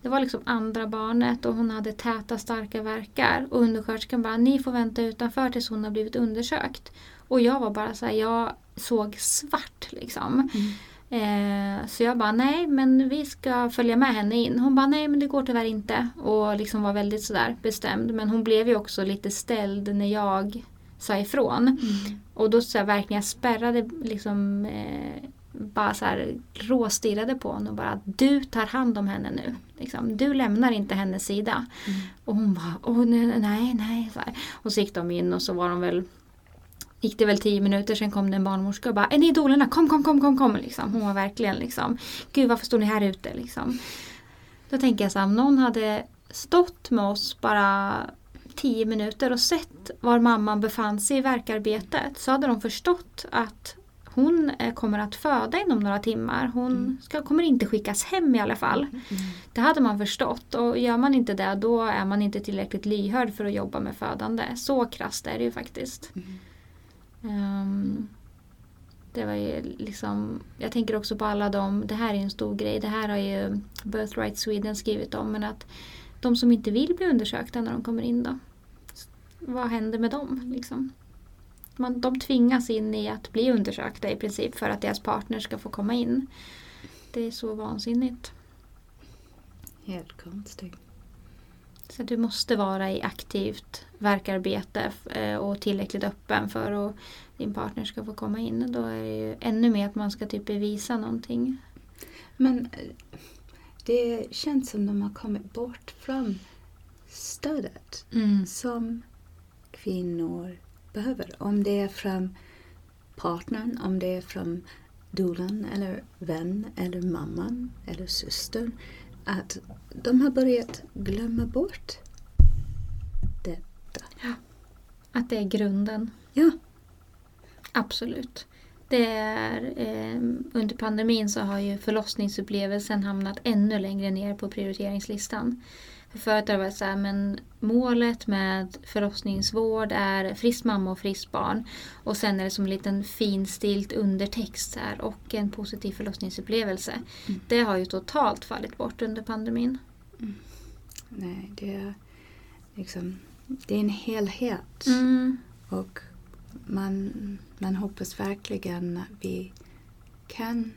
S1: det var liksom andra barnet och hon hade täta starka verkar. Och undersköterskan bara, ni får vänta utanför tills hon har blivit undersökt. Och jag var bara så här, jag såg svart liksom.
S2: Mm.
S1: Eh, så jag bara, nej men vi ska följa med henne in. Hon bara, nej men det går tyvärr inte. Och liksom var väldigt sådär bestämd. Men hon blev ju också lite ställd när jag sa ifrån.
S2: Mm.
S1: Och då så här, verkligen jag spärrade liksom eh, bara så här råstirrade på honom och bara du tar hand om henne nu. Liksom, du lämnar inte hennes sida.
S2: Mm.
S1: Och hon bara Åh, nej, nej, nej. Så. Och så gick de in och så var de väl Gick det väl tio minuter sen kom det en barnmorska och bara Är ni idolerna? Kom, kom, kom, kom, kom. Liksom. Hon var verkligen liksom Gud varför står ni här ute? Liksom. Då tänker jag så här, om någon hade stått med oss bara tio minuter och sett var mamman befann sig i verkarbetet så hade de förstått att hon eh, kommer att föda inom några timmar. Hon
S2: Mm.
S1: ska, kommer inte skickas hem i alla fall. Det hade man förstått och gör man inte det då är man inte tillräckligt lyhörd för att jobba med födande. Så krasst är det ju faktiskt.
S2: Mm.
S1: Um, det var ju liksom, jag tänker också på alla de, det här är en stor grej, det här har ju Birthright Sweden skrivit om, men att de som inte vill bli undersökta när de kommer in då? Vad händer med dem? Liksom? Man, de tvingas in i att bli undersökta i princip för att deras partner ska få komma in. Det är så vansinnigt.
S2: Helt konstigt.
S1: Så du måste vara i aktivt verkarbete eh, och tillräckligt öppen för att din partner ska få komma in. Då är det ju ännu mer att man ska typ bevisa någonting.
S2: Men eh, det känns som de har kommit bort från stödet som kvinnor behöver. Om det är från partnern, om det är från dolan eller vän eller mamman eller systern. Att de har börjat glömma bort detta.
S1: Att det är grunden.
S2: Ja,
S1: Absolut. Det är, eh, under pandemin så har ju förlossningsupplevelsen hamnat ännu längre ner på prioriteringslistan. För förut har det varit så här, men målet med förlossningsvård är frisk mamma och friskt barn. Och sen är det som en liten finstilt undertext här, och en positiv förlossningsupplevelse.
S2: Mm.
S1: Det har ju totalt fallit bort under pandemin.
S2: Nej, det är liksom det är en helhet.
S1: Mm.
S2: Och man, man hoppas verkligen att vi kan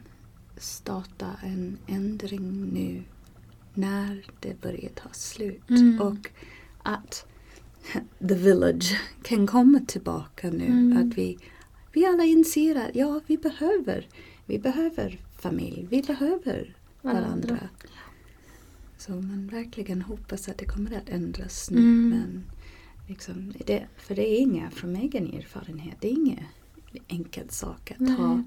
S2: starta en ändring nu när det börjar ta slut.
S1: Mm.
S2: Och att <laughs> the village kan komma tillbaka nu.
S1: Mm.
S2: Att vi, vi alla inser att ja, vi behöver, vi behöver familj, vi behöver varandra.
S1: Varandra.
S2: Så man verkligen hoppas att det kommer att ändras nu.
S1: Mm.
S2: Men liksom, det, för det är inga, från egen erfarenhet, det är ingen enkel sak att ta,
S1: Nej.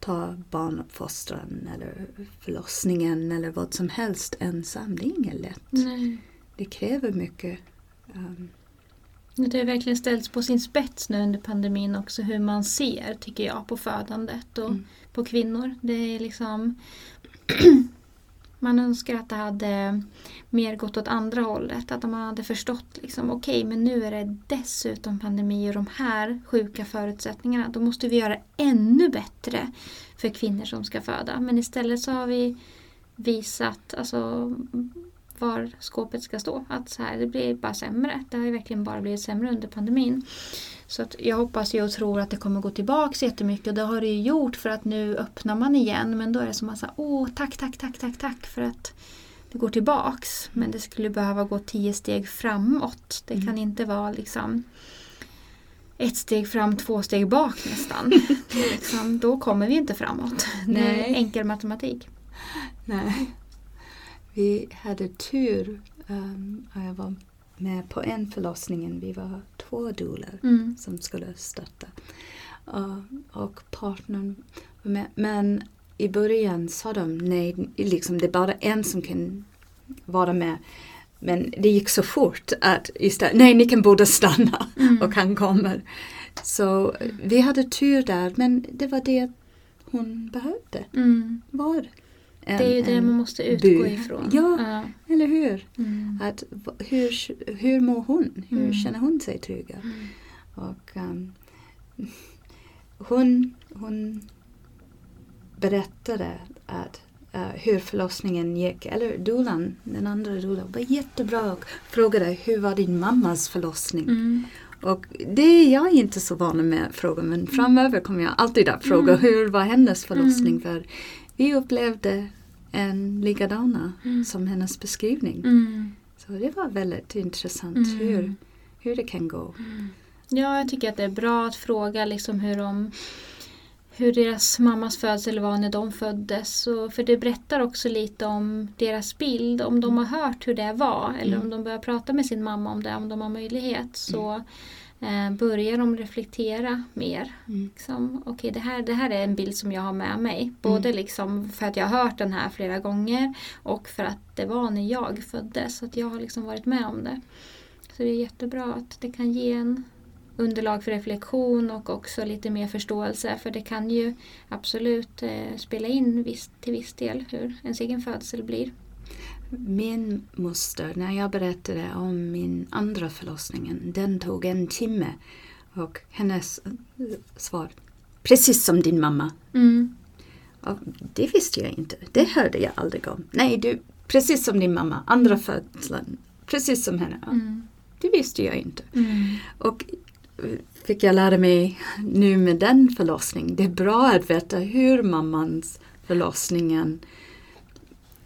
S2: ta barnuppfostran eller förlossningen eller vad som helst ensam. Det är inget lätt.
S1: Nej.
S2: Det kräver mycket. Um,
S1: Det har verkligen ställts på sin spets nu under pandemin också hur man ser, tycker jag, på födandet och
S2: Mm.
S1: på kvinnor. Det är liksom <clears throat> Man önskar att det hade mer gått åt andra hållet. Att man hade förstått liksom, okej men nu är det dessutom pandemi och de här sjuka förutsättningarna. Då måste vi göra ännu bättre för kvinnor som ska föda. Men istället så har vi visat alltså, var skåpet ska stå. Att så här, det blir bara sämre. Det har ju verkligen bara blivit sämre under pandemin. Så att jag hoppas ju och tror att det kommer gå tillbaka jättemycket och det har det ju gjort för att nu öppnar man igen men då är det som att säga, åh tack, tack, tack, tack, tack för att det går tillbaks. Men det skulle behöva gå tio steg framåt. Det kan inte vara liksom ett steg fram, två steg bak nästan. <laughs> Liksom, då kommer vi inte framåt. Det är
S2: Nej.
S1: enkel matematik.
S2: nej. Vi hade tur. Um, jag var med på en förlossningen. Vi var två doulor.
S1: Mm.
S2: som skulle stötta. Uh, och partnern var med. Men i början sa de nej, liksom, det är bara en som kan vara med. Men det gick så fort att istället, nej ni kan båda stanna <laughs>
S1: Mm.
S2: och han kommer. Så eh, vi hade tur där men det var det hon behövde.
S1: Mm.
S2: Var en,
S1: Det är ju det man måste utgå
S2: bu.
S1: ifrån.
S2: Ja. Eller hur?
S1: Mm.
S2: Att, hur, hur mår hon? Hur
S1: Mm.
S2: känner hon sig trygga?
S1: Mm.
S2: Och um, hon, hon berättade att uh, hur förlossningen gick. Eller doulan, den andra doulan, var jättebra och frågade hur var din mammas förlossning?
S1: Mm.
S2: Och det är jag inte så van med att fråga men framöver kommer jag alltid att fråga
S1: Mm.
S2: hur var hennes förlossning?
S1: Mm.
S2: För vi upplevde en likadana
S1: Mm.
S2: som hennes beskrivning.
S1: Mm.
S2: Så det var väldigt intressant
S1: Mm.
S2: hur, hur det kan gå.
S1: Ja, jag tycker att det är bra att fråga liksom hur, de, hur deras mammas födsel var när de föddes. Och, för det berättar också lite om deras bild. Om de har hört hur det var eller om de börjar prata med sin mamma om det, om de har möjlighet. Så eh, börjar de reflektera mer.
S2: Mm.
S1: Liksom, Okej, det, här, det här är en bild som jag har med mig. Både liksom för att jag har hört den här flera gånger och för att det var när jag föddes. Så att jag har liksom varit med om det. Så det är jättebra att det kan ge en underlag för reflektion och också lite mer förståelse för det kan ju absolut eh, spela in viss, till viss del hur ens egen födsel blir.
S2: Min moster, när jag berättade om min andra förlossning, den tog en timme. Och hennes eh, svar, precis som din mamma.
S1: Mm.
S2: Och det visste jag inte, det hörde jag aldrig om. Nej, du, precis som din mamma, andra födseln, precis som henne.
S1: Mm.
S2: Det visste jag inte.
S1: Mm.
S2: Och eh, fick jag lära mig nu med den förlossningen, det är bra att veta hur mammans förlossningen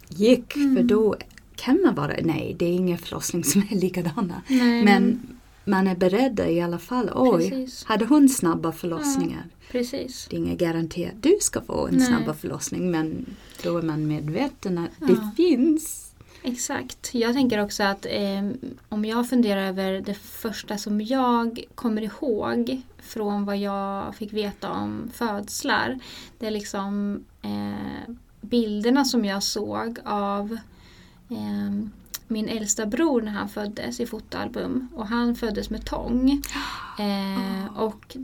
S2: gick.
S1: Mm.
S2: För då kan man vara, nej det är ingen förlossning som är likadana.
S1: Nej,
S2: Men man är beredd i alla fall. Oj,
S1: Precis.
S2: hade hon snabba förlossningar?
S1: Precis.
S2: Det är ingen garanti att du ska få en
S1: Nej.
S2: snabbare förlossning men då är man medveten att
S1: Ja.
S2: det finns.
S1: Exakt. Jag tänker också att eh, om jag funderar över det första som jag kommer ihåg från vad jag fick veta om födslar. Det är liksom eh, bilderna som jag såg av eh, min äldsta bror när han föddes i fotoalbum. Och han föddes med tång. <gasps> Eh, och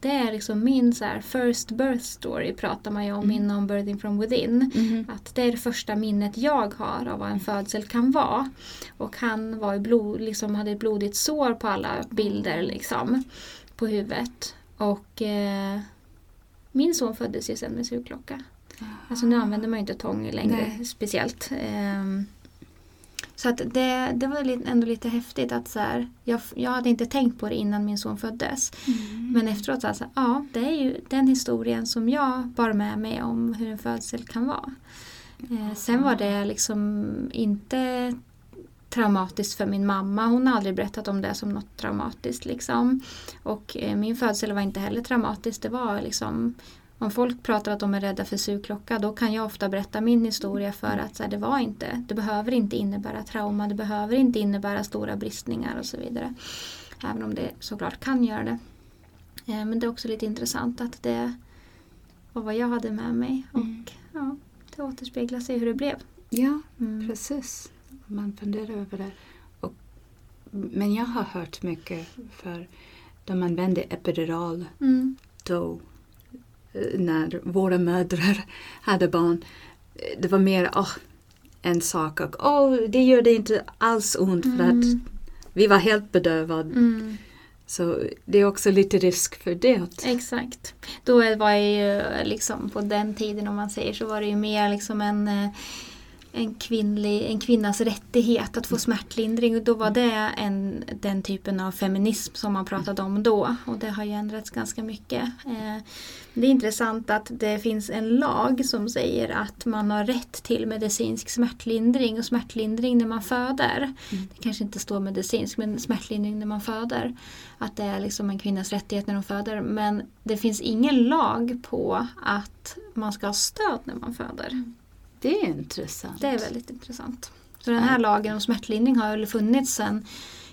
S1: det är liksom min så här, first birth story pratar man ju om
S2: Mm.
S1: inom Birthing from within. Att det är det första minnet jag har av vad en födsel kan vara. Och han var i blod, liksom hade ett blodigt sår på alla bilder liksom, på huvudet. Och eh, min son föddes ju sen med sugklocka. Alltså nu använder man ju inte tång längre
S2: Nej.
S1: speciellt. Ehm, så att det, det var ändå lite häftigt att så här, jag, jag hade inte tänkt på det innan min son föddes. Men efteråt så alltså, ja det är ju den historien som jag bar med mig om hur en födsel kan vara. Eh, sen var det liksom inte traumatiskt för min mamma. Hon har aldrig berättat om det som något traumatiskt. Liksom. Och eh, min födsel var inte heller traumatisk. Det var liksom om folk pratar att de är rädda för sugklocka då kan jag ofta berätta min historia för att så här, det var inte, det behöver inte innebära trauma, det behöver inte innebära stora bristningar och så vidare. Även om det såklart kan göra det. Eh, Men det är också lite intressant att det var vad jag hade med mig och
S2: Mm.
S1: ja, det återspeglar sig hur det blev.
S2: Ja,
S1: Mm.
S2: precis. Man funderar över det. Och, men jag har hört mycket för de använde epidural
S1: Mm.
S2: då när våra mödrar hade barn. Eh, Det var mer åh, en sak och åh, det gör det inte alls ont för att
S1: Mm.
S2: vi var helt bedövade.
S1: Mm.
S2: Så det är också lite risk för det.
S1: Exakt. Då var jag ju liksom på den tiden om man säger så var det ju mer liksom en, eh, en, kvinnlig, en kvinnas rättighet att få smärtlindring. Och då var det en, den typen av feminism som man pratade om då. Och det har ju ändrats ganska mycket. Eh, Det är intressant att det finns en lag som säger att man har rätt till medicinsk smärtlindring och smärtlindring när man föder. Det kanske inte står medicinsk men smärtlindring när man föder. Att det är liksom en kvinnas rättighet när de föder. Men det finns ingen lag på att man ska ha stöd när man föder.
S2: Det är intressant.
S1: Det är väldigt intressant. Så den här lagen om smärtlindring har väl funnits sedan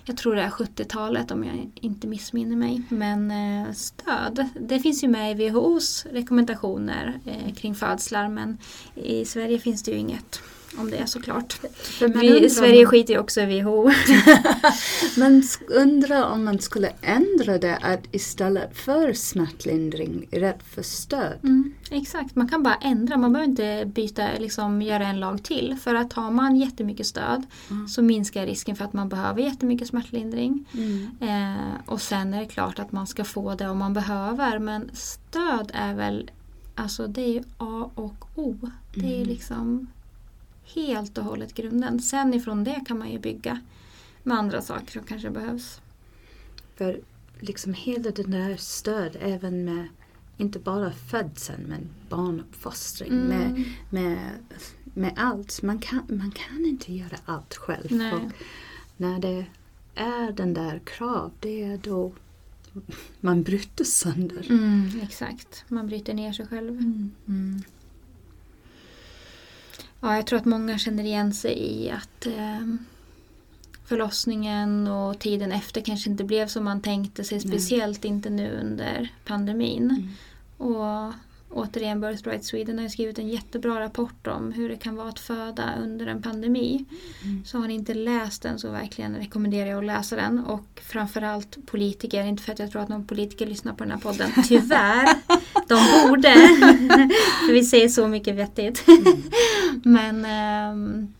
S1: jag tror det är 70-talet om jag inte missminner mig. Men eh, stöd, det finns ju med i WHOs rekommendationer eh, kring födslar men i Sverige finns det ju inget om det såklart.
S2: För man
S1: Vi, Sverige
S2: om-
S1: skiter ju också i WHO. <laughs>
S2: Man sk- undrar om man skulle ändra det att istället för smärtlindring rätt för stöd.
S1: Mm, exakt, man kan bara ändra. Man behöver inte byta, liksom, göra en lag till. För att har man jättemycket stöd
S2: Mm.
S1: så minskar risken för att man behöver jättemycket smärtlindring.
S2: Mm.
S1: Eh, och sen är det klart att man ska få det om man behöver. Men stöd är väl, alltså det är ju A och O. Det är
S2: Mm.
S1: liksom helt och hållet grunden. Sen ifrån det kan man ju bygga med andra saker som kanske behövs.
S2: För liksom hela den där stöd även med inte bara födseln men barnuppfostring
S1: Mm.
S2: med, med, med allt. Man kan, man kan inte göra allt själv.
S1: Nej.
S2: Och när det är den där krav, det är då man bryter sönder.
S1: Mm, exakt, man bryter ner sig själv. Mm. Ja, jag tror att många känner igen sig i att eh, förlossningen och tiden efter kanske inte blev som man tänkte sig.
S2: Nej.
S1: Speciellt inte nu under pandemin.
S2: Mm.
S1: Och återigen Birth Right Sweden har skrivit en jättebra rapport om hur det kan vara att föda under en pandemi.
S2: Mm.
S1: Så har ni inte läst den så verkligen rekommenderar jag att läsa den. Och framförallt politiker, inte för att jag tror att någon politiker lyssnar på den här podden, <laughs> tyvärr. De borde. <laughs> för vi säger så mycket vettigt. Men ehm,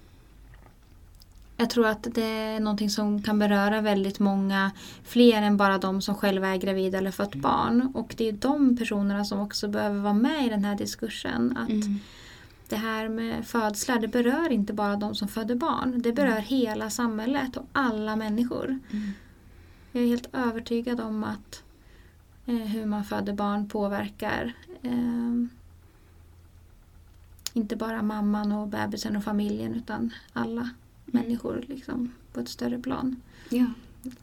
S1: jag tror att det är någonting som kan beröra väldigt många fler än bara de som själva är gravida eller fött barn. Och det är de personerna som också behöver vara med i den här diskursen. Att
S2: Mm.
S1: det här med födslar, det berör inte bara de som föder barn. Det berör hela samhället och alla människor.
S2: Mm.
S1: Jag är helt övertygad om att eh, hur man föder barn påverkar eh, inte bara mamman och bebisen och familjen utan alla människor liksom, på ett större plan.
S2: Ja.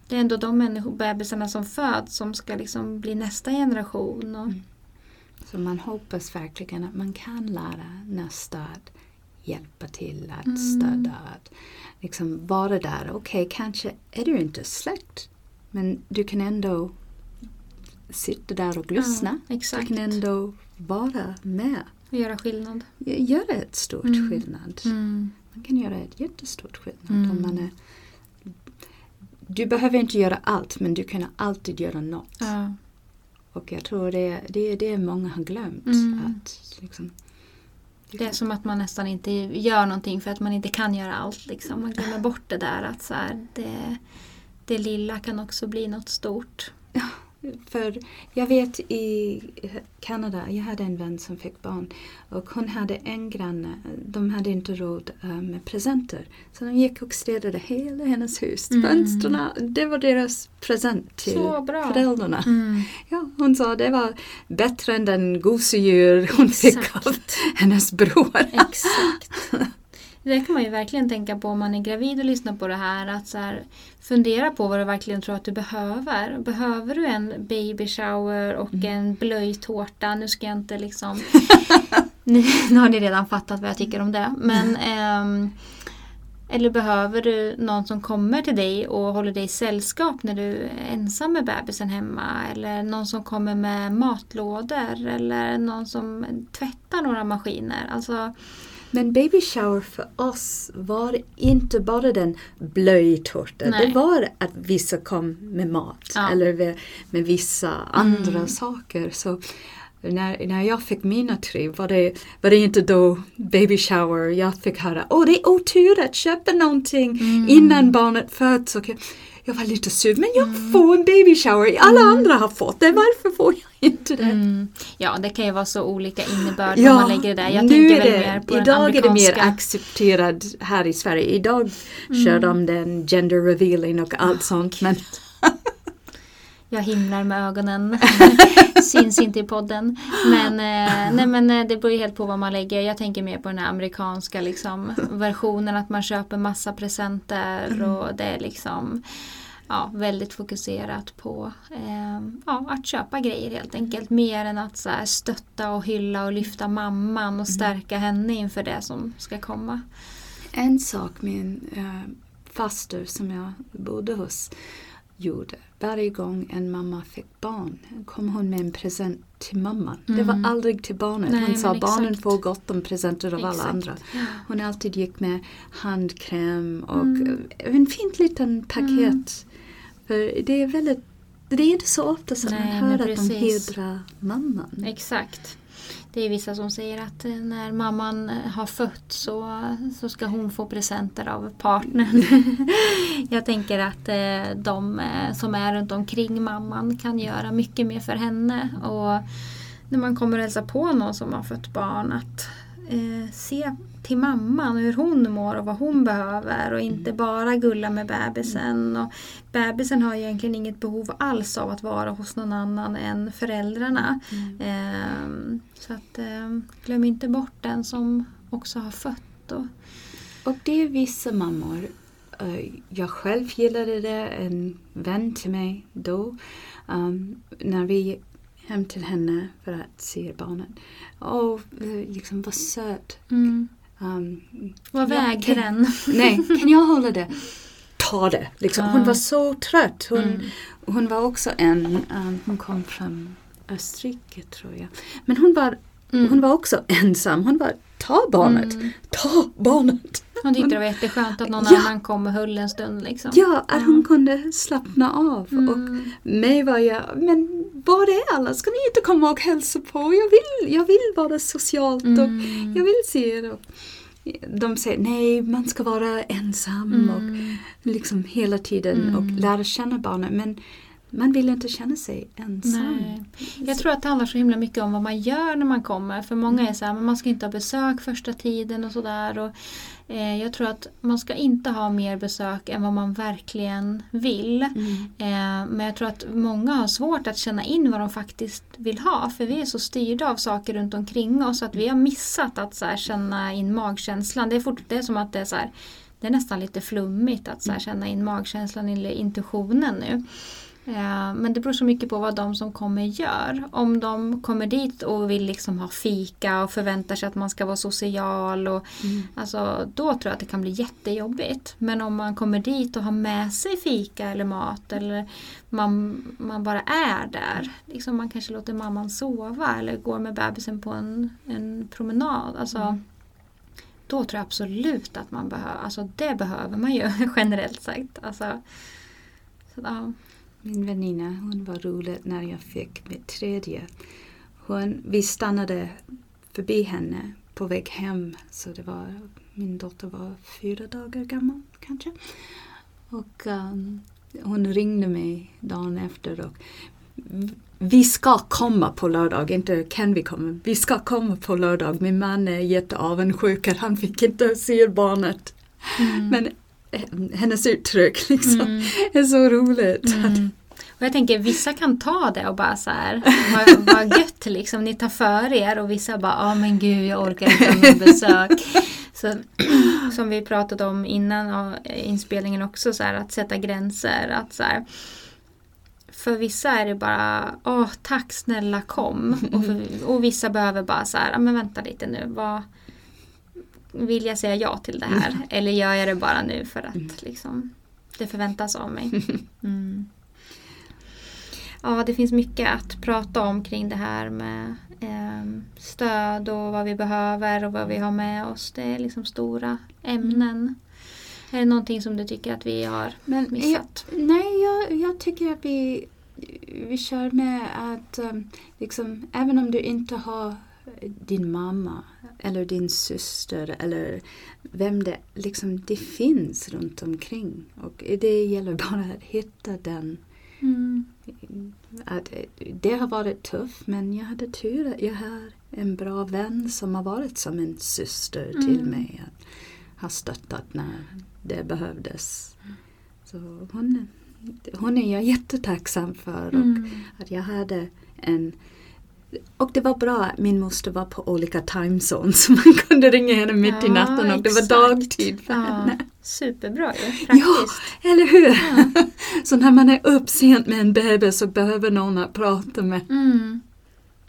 S1: Det är ändå de människor, bebisarna som föds som ska liksom bli nästa generation. Och,
S2: Mm. Så man hoppas verkligen att man kan lära nästa att hjälpa till, att
S1: Mm.
S2: stödja, att liksom vara där. Okej, kanske är du inte släkt, men du kan ändå sitta där och lyssna.
S1: Ja,
S2: du
S1: exakt.
S2: kan ändå vara med.
S1: Och göra skillnad.
S2: Göra ett stort
S1: Mm.
S2: skillnad.
S1: Mm.
S2: Man kan göra ett jättestort skillnad.
S1: Mm.
S2: Om man är, du behöver inte göra allt, men du kan alltid göra något.
S1: Ja.
S2: Och jag tror det är det, många har glömt.
S1: Mm.
S2: Att liksom,
S1: Det är som att man nästan inte gör någonting för att man inte kan göra allt. Liksom. Man glömmer bort det där att så här, det, det lilla kan också bli något stort.
S2: För jag vet i Kanada, jag hade en vän som fick barn och hon hade en granne, de hade inte råd eh, med presenter. Så de gick och städade hela hennes hus.
S1: Mm.
S2: Fönstren, det var deras present till föräldrarna.
S1: Mm.
S2: Ja, hon sa det var bättre än den gosedjur hon fick
S1: Exakt.
S2: av hennes bror.
S1: Exakt. <laughs> Det kan man ju verkligen tänka på om man är gravid och lyssnar på det här. Att så här, fundera på vad du verkligen tror att du behöver. Behöver du en baby shower och en blöjtårta? Nu ska jag inte liksom... <laughs> nu, nu har ni redan fattat vad jag tycker om det. Men, ehm, eller behöver du någon som kommer till dig och håller dig sällskap när du är ensam med bebisen hemma? Eller någon som kommer med matlådor? Eller någon som tvättar några maskiner? Alltså,
S2: Men baby shower för oss var inte bara den blöjtårta. Det var att vissa kom med mat
S1: Ja.
S2: eller med, med vissa andra
S1: Mm.
S2: saker. Så när, när jag fick mina tre var det, var det inte då baby shower. Jag fick höra åh det är otur att köpa någonting
S1: Mm.
S2: innan barnet föds. Och jag, var lite sur men jag får en baby shower. Alla andra har fått det. Varför får jag inte det?
S1: Mm. Ja, det kan ju vara så olika innebörd
S2: Ja,
S1: man lägger det där. Jag
S2: nu
S1: tänker
S2: är
S1: väl
S2: det,
S1: mer på den
S2: idag är det mer accepterat här i Sverige. Idag
S1: Mm.
S2: kör de den gender revealing och allt sånt. Men <laughs>
S1: Jag himlar med ögonen. <laughs> Syns inte i podden. Men, eh, nej, men eh, det beror ju helt på vad man lägger. Jag tänker mer på den här amerikanska liksom, versionen. Att man köper massa presenter
S2: Mm.
S1: och det är liksom ja, väldigt fokuserat på eh, ja, att köpa grejer helt enkelt. Mer än att så här, stötta och hylla och lyfta mamman och stärka henne inför det som ska komma.
S2: en sak min uh, faster som jag bodde hos gjorde. Varje gång en mamma fick barn kom hon med en present till mamman. Det
S1: Mm.
S2: var aldrig till barnet.
S1: Nej,
S2: hon sa barnen får gott om presenter av alla
S1: Exakt.
S2: andra. Hon alltid gick med handkräm och
S1: Mm.
S2: eh, en fint liten paket. För det är väldigt det är inte så ofta som
S1: Nej,
S2: man hör att de hedrar mamman.
S1: Exakt. Det är vissa som säger att eh, när mamman eh, har fött så, så ska hon få presenter av partnern. <laughs> Jag tänker att eh, de som är runt omkring mamman kan göra mycket mer för henne. Och när man kommer och hälsa på någon som har fött barn att eh, se till mamman hur hon mår och vad hon behöver och inte bara gulla med bebisen. Och bebisen har egentligen inget behov alls av att vara hos någon annan än föräldrarna. Ehm, så att ehm, glöm inte bort den som också har fött. Och,
S2: Och det är vissa mammor. eh, jag själv gillade det, en vän till mig då. um, när vi hem till henne för att se barnen. Och eh, liksom var söt.
S1: mm,
S2: Um,
S1: vad väger den? <laughs>
S2: nej, kan jag hålla det? Ta det! Liksom. Hon
S1: Ja.
S2: var så trött. Hon,
S1: Mm.
S2: hon var också en, um, hon kom från Österrike tror jag. Men hon var
S1: Mm.
S2: Hon var också <laughs> ensam. Hon var ta barnet,
S1: Mm.
S2: ta barnet.
S1: Hon tyckte det var jätteskönt att någon
S2: Ja.
S1: annan kom och höll en stund. Liksom.
S2: Ja, att hon kunde slappna av. Och
S1: Mm.
S2: mig var jag, men var är alla? Ska ni inte komma och hälsa på? Jag vill, jag vill vara socialt och
S1: Mm.
S2: jag vill se er. Och de säger nej, man ska vara ensam och
S1: Mm.
S2: liksom hela tiden och
S1: Mm.
S2: lära känna barnen. Men man vill inte känna sig ensam.
S1: Nej. Jag tror att det handlar så himla mycket om vad man gör när man kommer. För många är så här, man ska inte ha besök första tiden och sådär. Eh, jag tror att man ska inte ha mer besök än vad man verkligen vill.
S2: Mm.
S1: Eh, men jag tror att många har svårt att känna in vad de faktiskt vill ha. För vi är så styrda av saker runt omkring oss att vi har missat att så här, känna in magkänslan. Det är, fort, det är som att det är, så här, det är nästan lite flummigt att så här, känna in magkänslan eller intuitionen nu. Eh, Men det beror så mycket på vad de som kommer gör. Om de kommer dit och vill liksom ha fika och förväntar sig att man ska vara social. Och,
S2: Mm.
S1: alltså, då tror jag att det kan bli jättejobbigt. Men om man kommer dit och har med sig fika eller mat eller man, man bara är där. Liksom man kanske låter mamman sova eller går med bebisen på en, en promenad. Alltså,
S2: Mm.
S1: Då tror jag absolut att man behöver, alltså det behöver man ju <laughs> generellt sagt. Alltså, så, ja.
S2: Min väninna, hon var rolig när jag fick mitt tredje. Hon, vi stannade förbi henne på väg hem. Så det var, min dotter var fyra dagar gammal kanske. Och um, hon ringde mig dagen efter och vi ska komma på lördag, inte kan vi komma, vi ska komma på lördag. Min man är jätteavundsjuk han fick inte se barnet.
S1: Mm.
S2: Men hennes uttryck liksom
S1: Mm.
S2: är så roligt.
S1: Mm. Och jag tänker vissa kan ta det och bara så här, <laughs> vad, vad gött liksom, ni tar för er och vissa bara, ja men gud jag orkar inte någon besök. <laughs> Så, som vi pratade om innan av inspelningen också, så här, att sätta gränser. Att så här, för vissa är det bara, åh tack snälla kom. Och, för, och vissa behöver bara så här, "Ja, men vänta lite nu, vad, vill jag säga ja till det här? Eller gör jag det bara nu för att liksom, det förväntas av mig? <laughs> Mm. Ja, det finns mycket att prata om kring det här med eh, stöd och vad vi behöver och vad vi har med oss. Det är liksom stora ämnen. Är det någonting som du tycker att vi har
S2: Men jag,
S1: missat?
S2: nej, jag, jag tycker att vi, vi kör med att um, liksom, även om du inte har din mamma eller din syster eller vem det liksom det finns runt omkring. Och det gäller bara att hitta den.
S1: Mm.
S2: Att det har varit tufft men jag hade tur att jag har en bra vän som har varit som en syster till
S1: Mm.
S2: mig. Att ha stöttat när det behövdes. Så hon, hon är jag jättetacksam för. Och
S1: Mm.
S2: att jag hade en och det var bra min moster var på olika time zones så <laughs> man kunde ringa henne mitt i
S1: Ja,
S2: natten och det var dagtid för
S1: Ja,
S2: henne.
S1: superbra ju,
S2: Ja,
S1: praktiskt.
S2: eller hur? <laughs> så när man är upp sent med en bebis så behöver någon att prata med.
S1: Mm.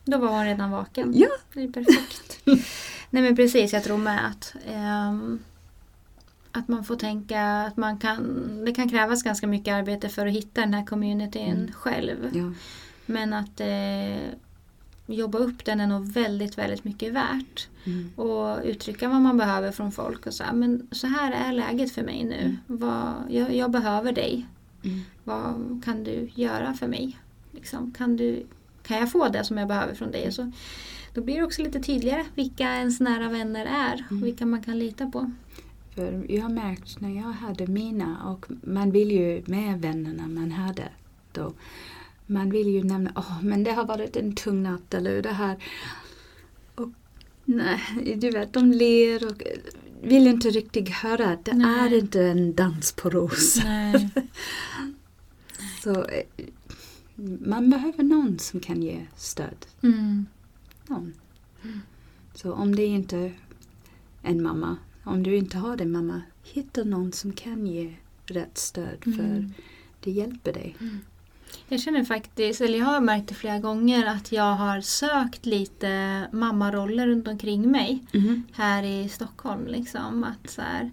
S1: Då var hon redan vaken.
S2: Ja.
S1: Det är perfekt. <laughs> Nej men precis, jag tror med att ehm, att man får tänka att man kan, det kan krävas ganska mycket arbete för att hitta den här communityn
S2: Mm.
S1: själv.
S2: Ja.
S1: Men att eh, jobba upp den är nog väldigt, väldigt mycket värt.
S2: Mm.
S1: Och uttrycka vad man behöver från folk och här, men så här är läget för mig nu. Vad, jag, jag behöver dig.
S2: Mm.
S1: Vad kan du göra för mig? Liksom, kan, du, kan jag få det som jag behöver från dig? Så, då blir det också lite tydligare vilka ens nära vänner är och
S2: Mm.
S1: vilka man kan lita på.
S2: För jag har märkt när jag hade mina och man vill ju med vännerna man hade då. Man vill ju nämna, åh men det har varit en tung natt eller det här. Och nej, du vet de ler och vill inte riktigt höra att det
S1: Nej.
S2: är inte en dans på rosor. <laughs> Så eh, man behöver någon som kan ge stöd.
S1: Mm.
S2: Någon. Så om det inte är en mamma, om du inte har en mamma, hitta någon som kan ge rätt stöd för
S1: Mm.
S2: det hjälper dig.
S1: Jag känner faktiskt, eller jag har märkt det flera gånger, att jag har sökt lite mammaroller runt omkring mig. här i Stockholm. Liksom, att så här,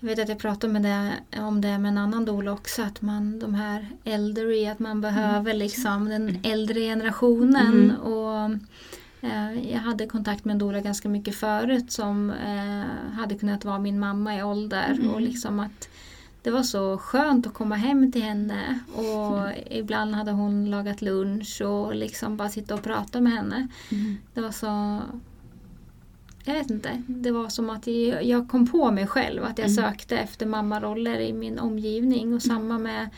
S1: jag vet att jag pratade med det, om det med en annan doula också, att man, de här äldre, att man behöver liksom den äldre generationen.
S2: Mm.
S1: Och Eh, jag hade kontakt med en doula ganska mycket förut som eh, hade kunnat vara min mamma i ålder.
S2: Mm.
S1: Och liksom att det var så skönt att komma hem till henne och ibland hade hon lagat lunch och liksom bara sitta och prata med henne.
S2: Mm.
S1: Det var så... Jag vet inte. Det var som att jag jag kom på mig själv att jag
S2: Mm.
S1: sökte efter mammaroller i min omgivning och samma med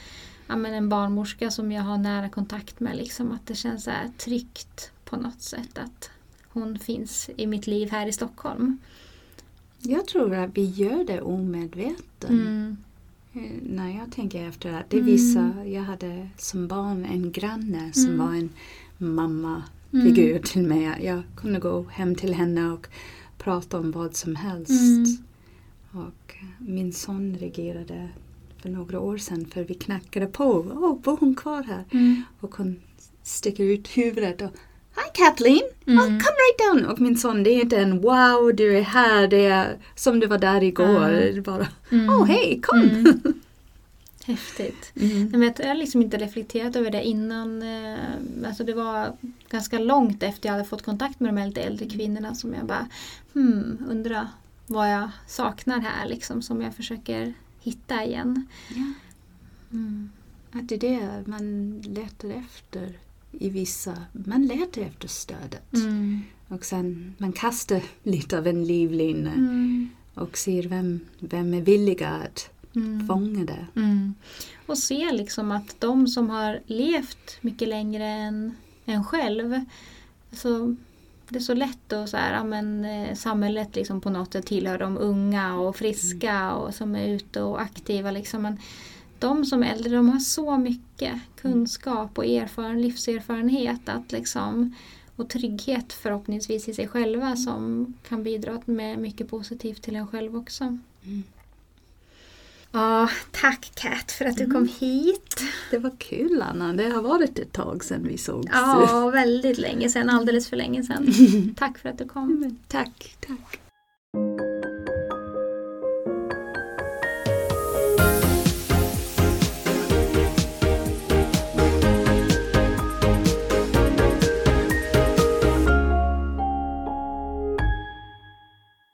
S1: ja, men en barnmorska som jag har nära kontakt med. Liksom, att det känns så här tryggt på något sätt att hon finns i mitt liv här i Stockholm.
S2: Jag tror att vi gör det omedveten.
S1: Mm.
S2: Eh, När jag tänker efter att det
S1: Mm.
S2: visar, jag hade som barn en granne som
S1: Mm.
S2: var en mamma-figur till mig. Jag kunde gå hem till henne och prata om vad som helst.
S1: Mm.
S2: Och min son reagerade för några år sedan för vi knackade på. Åh, bor hon kvar här?
S1: Mm.
S2: Och hon sticker ut huvudet och Hi Kathleen!
S1: Mm.
S2: Oh, come right down! Och min son, det är inte en wow, du är här, det är som du var där igår.
S1: Ah.
S2: Är bara
S1: Mm.
S2: Åh, hej, kom!
S1: Mm. <laughs> Häftigt.
S2: Mm.
S1: Men jag har liksom inte reflekterat över det innan. eh, Alltså det var ganska långt efter jag hade fått kontakt med de här lite äldre kvinnorna som jag bara hmm, undrar vad jag saknar här liksom som jag försöker hitta igen.
S2: Ja.
S1: Mm.
S2: Att det är det man letar efter i vissa, man letar efter stödet.
S1: Mm.
S2: Och sen man kastar lite av en livlina
S1: Mm.
S2: och ser vem, vem är villiga att
S1: Mm.
S2: fånga det.
S1: Mm. Och se liksom att de som har levt mycket längre än en själv, så det är så lätt att så här, ja, men, eh, samhället liksom på något sätt tillhör de unga och friska och som är ute och aktiva. Liksom. Men de som är äldre de har så mycket kunskap och erfaren, livserfarenhet att liksom, och trygghet förhoppningsvis i sig själva som kan bidra med mycket positivt till en själv också.
S2: Mm.
S1: Ja, tack Kat för att du kom hit.
S2: Det var kul Anna, det har varit ett tag sedan vi sågs.
S1: Ja, väldigt länge sedan, alldeles för länge sedan. <laughs> Tack för att du kom.
S2: Tack, tack.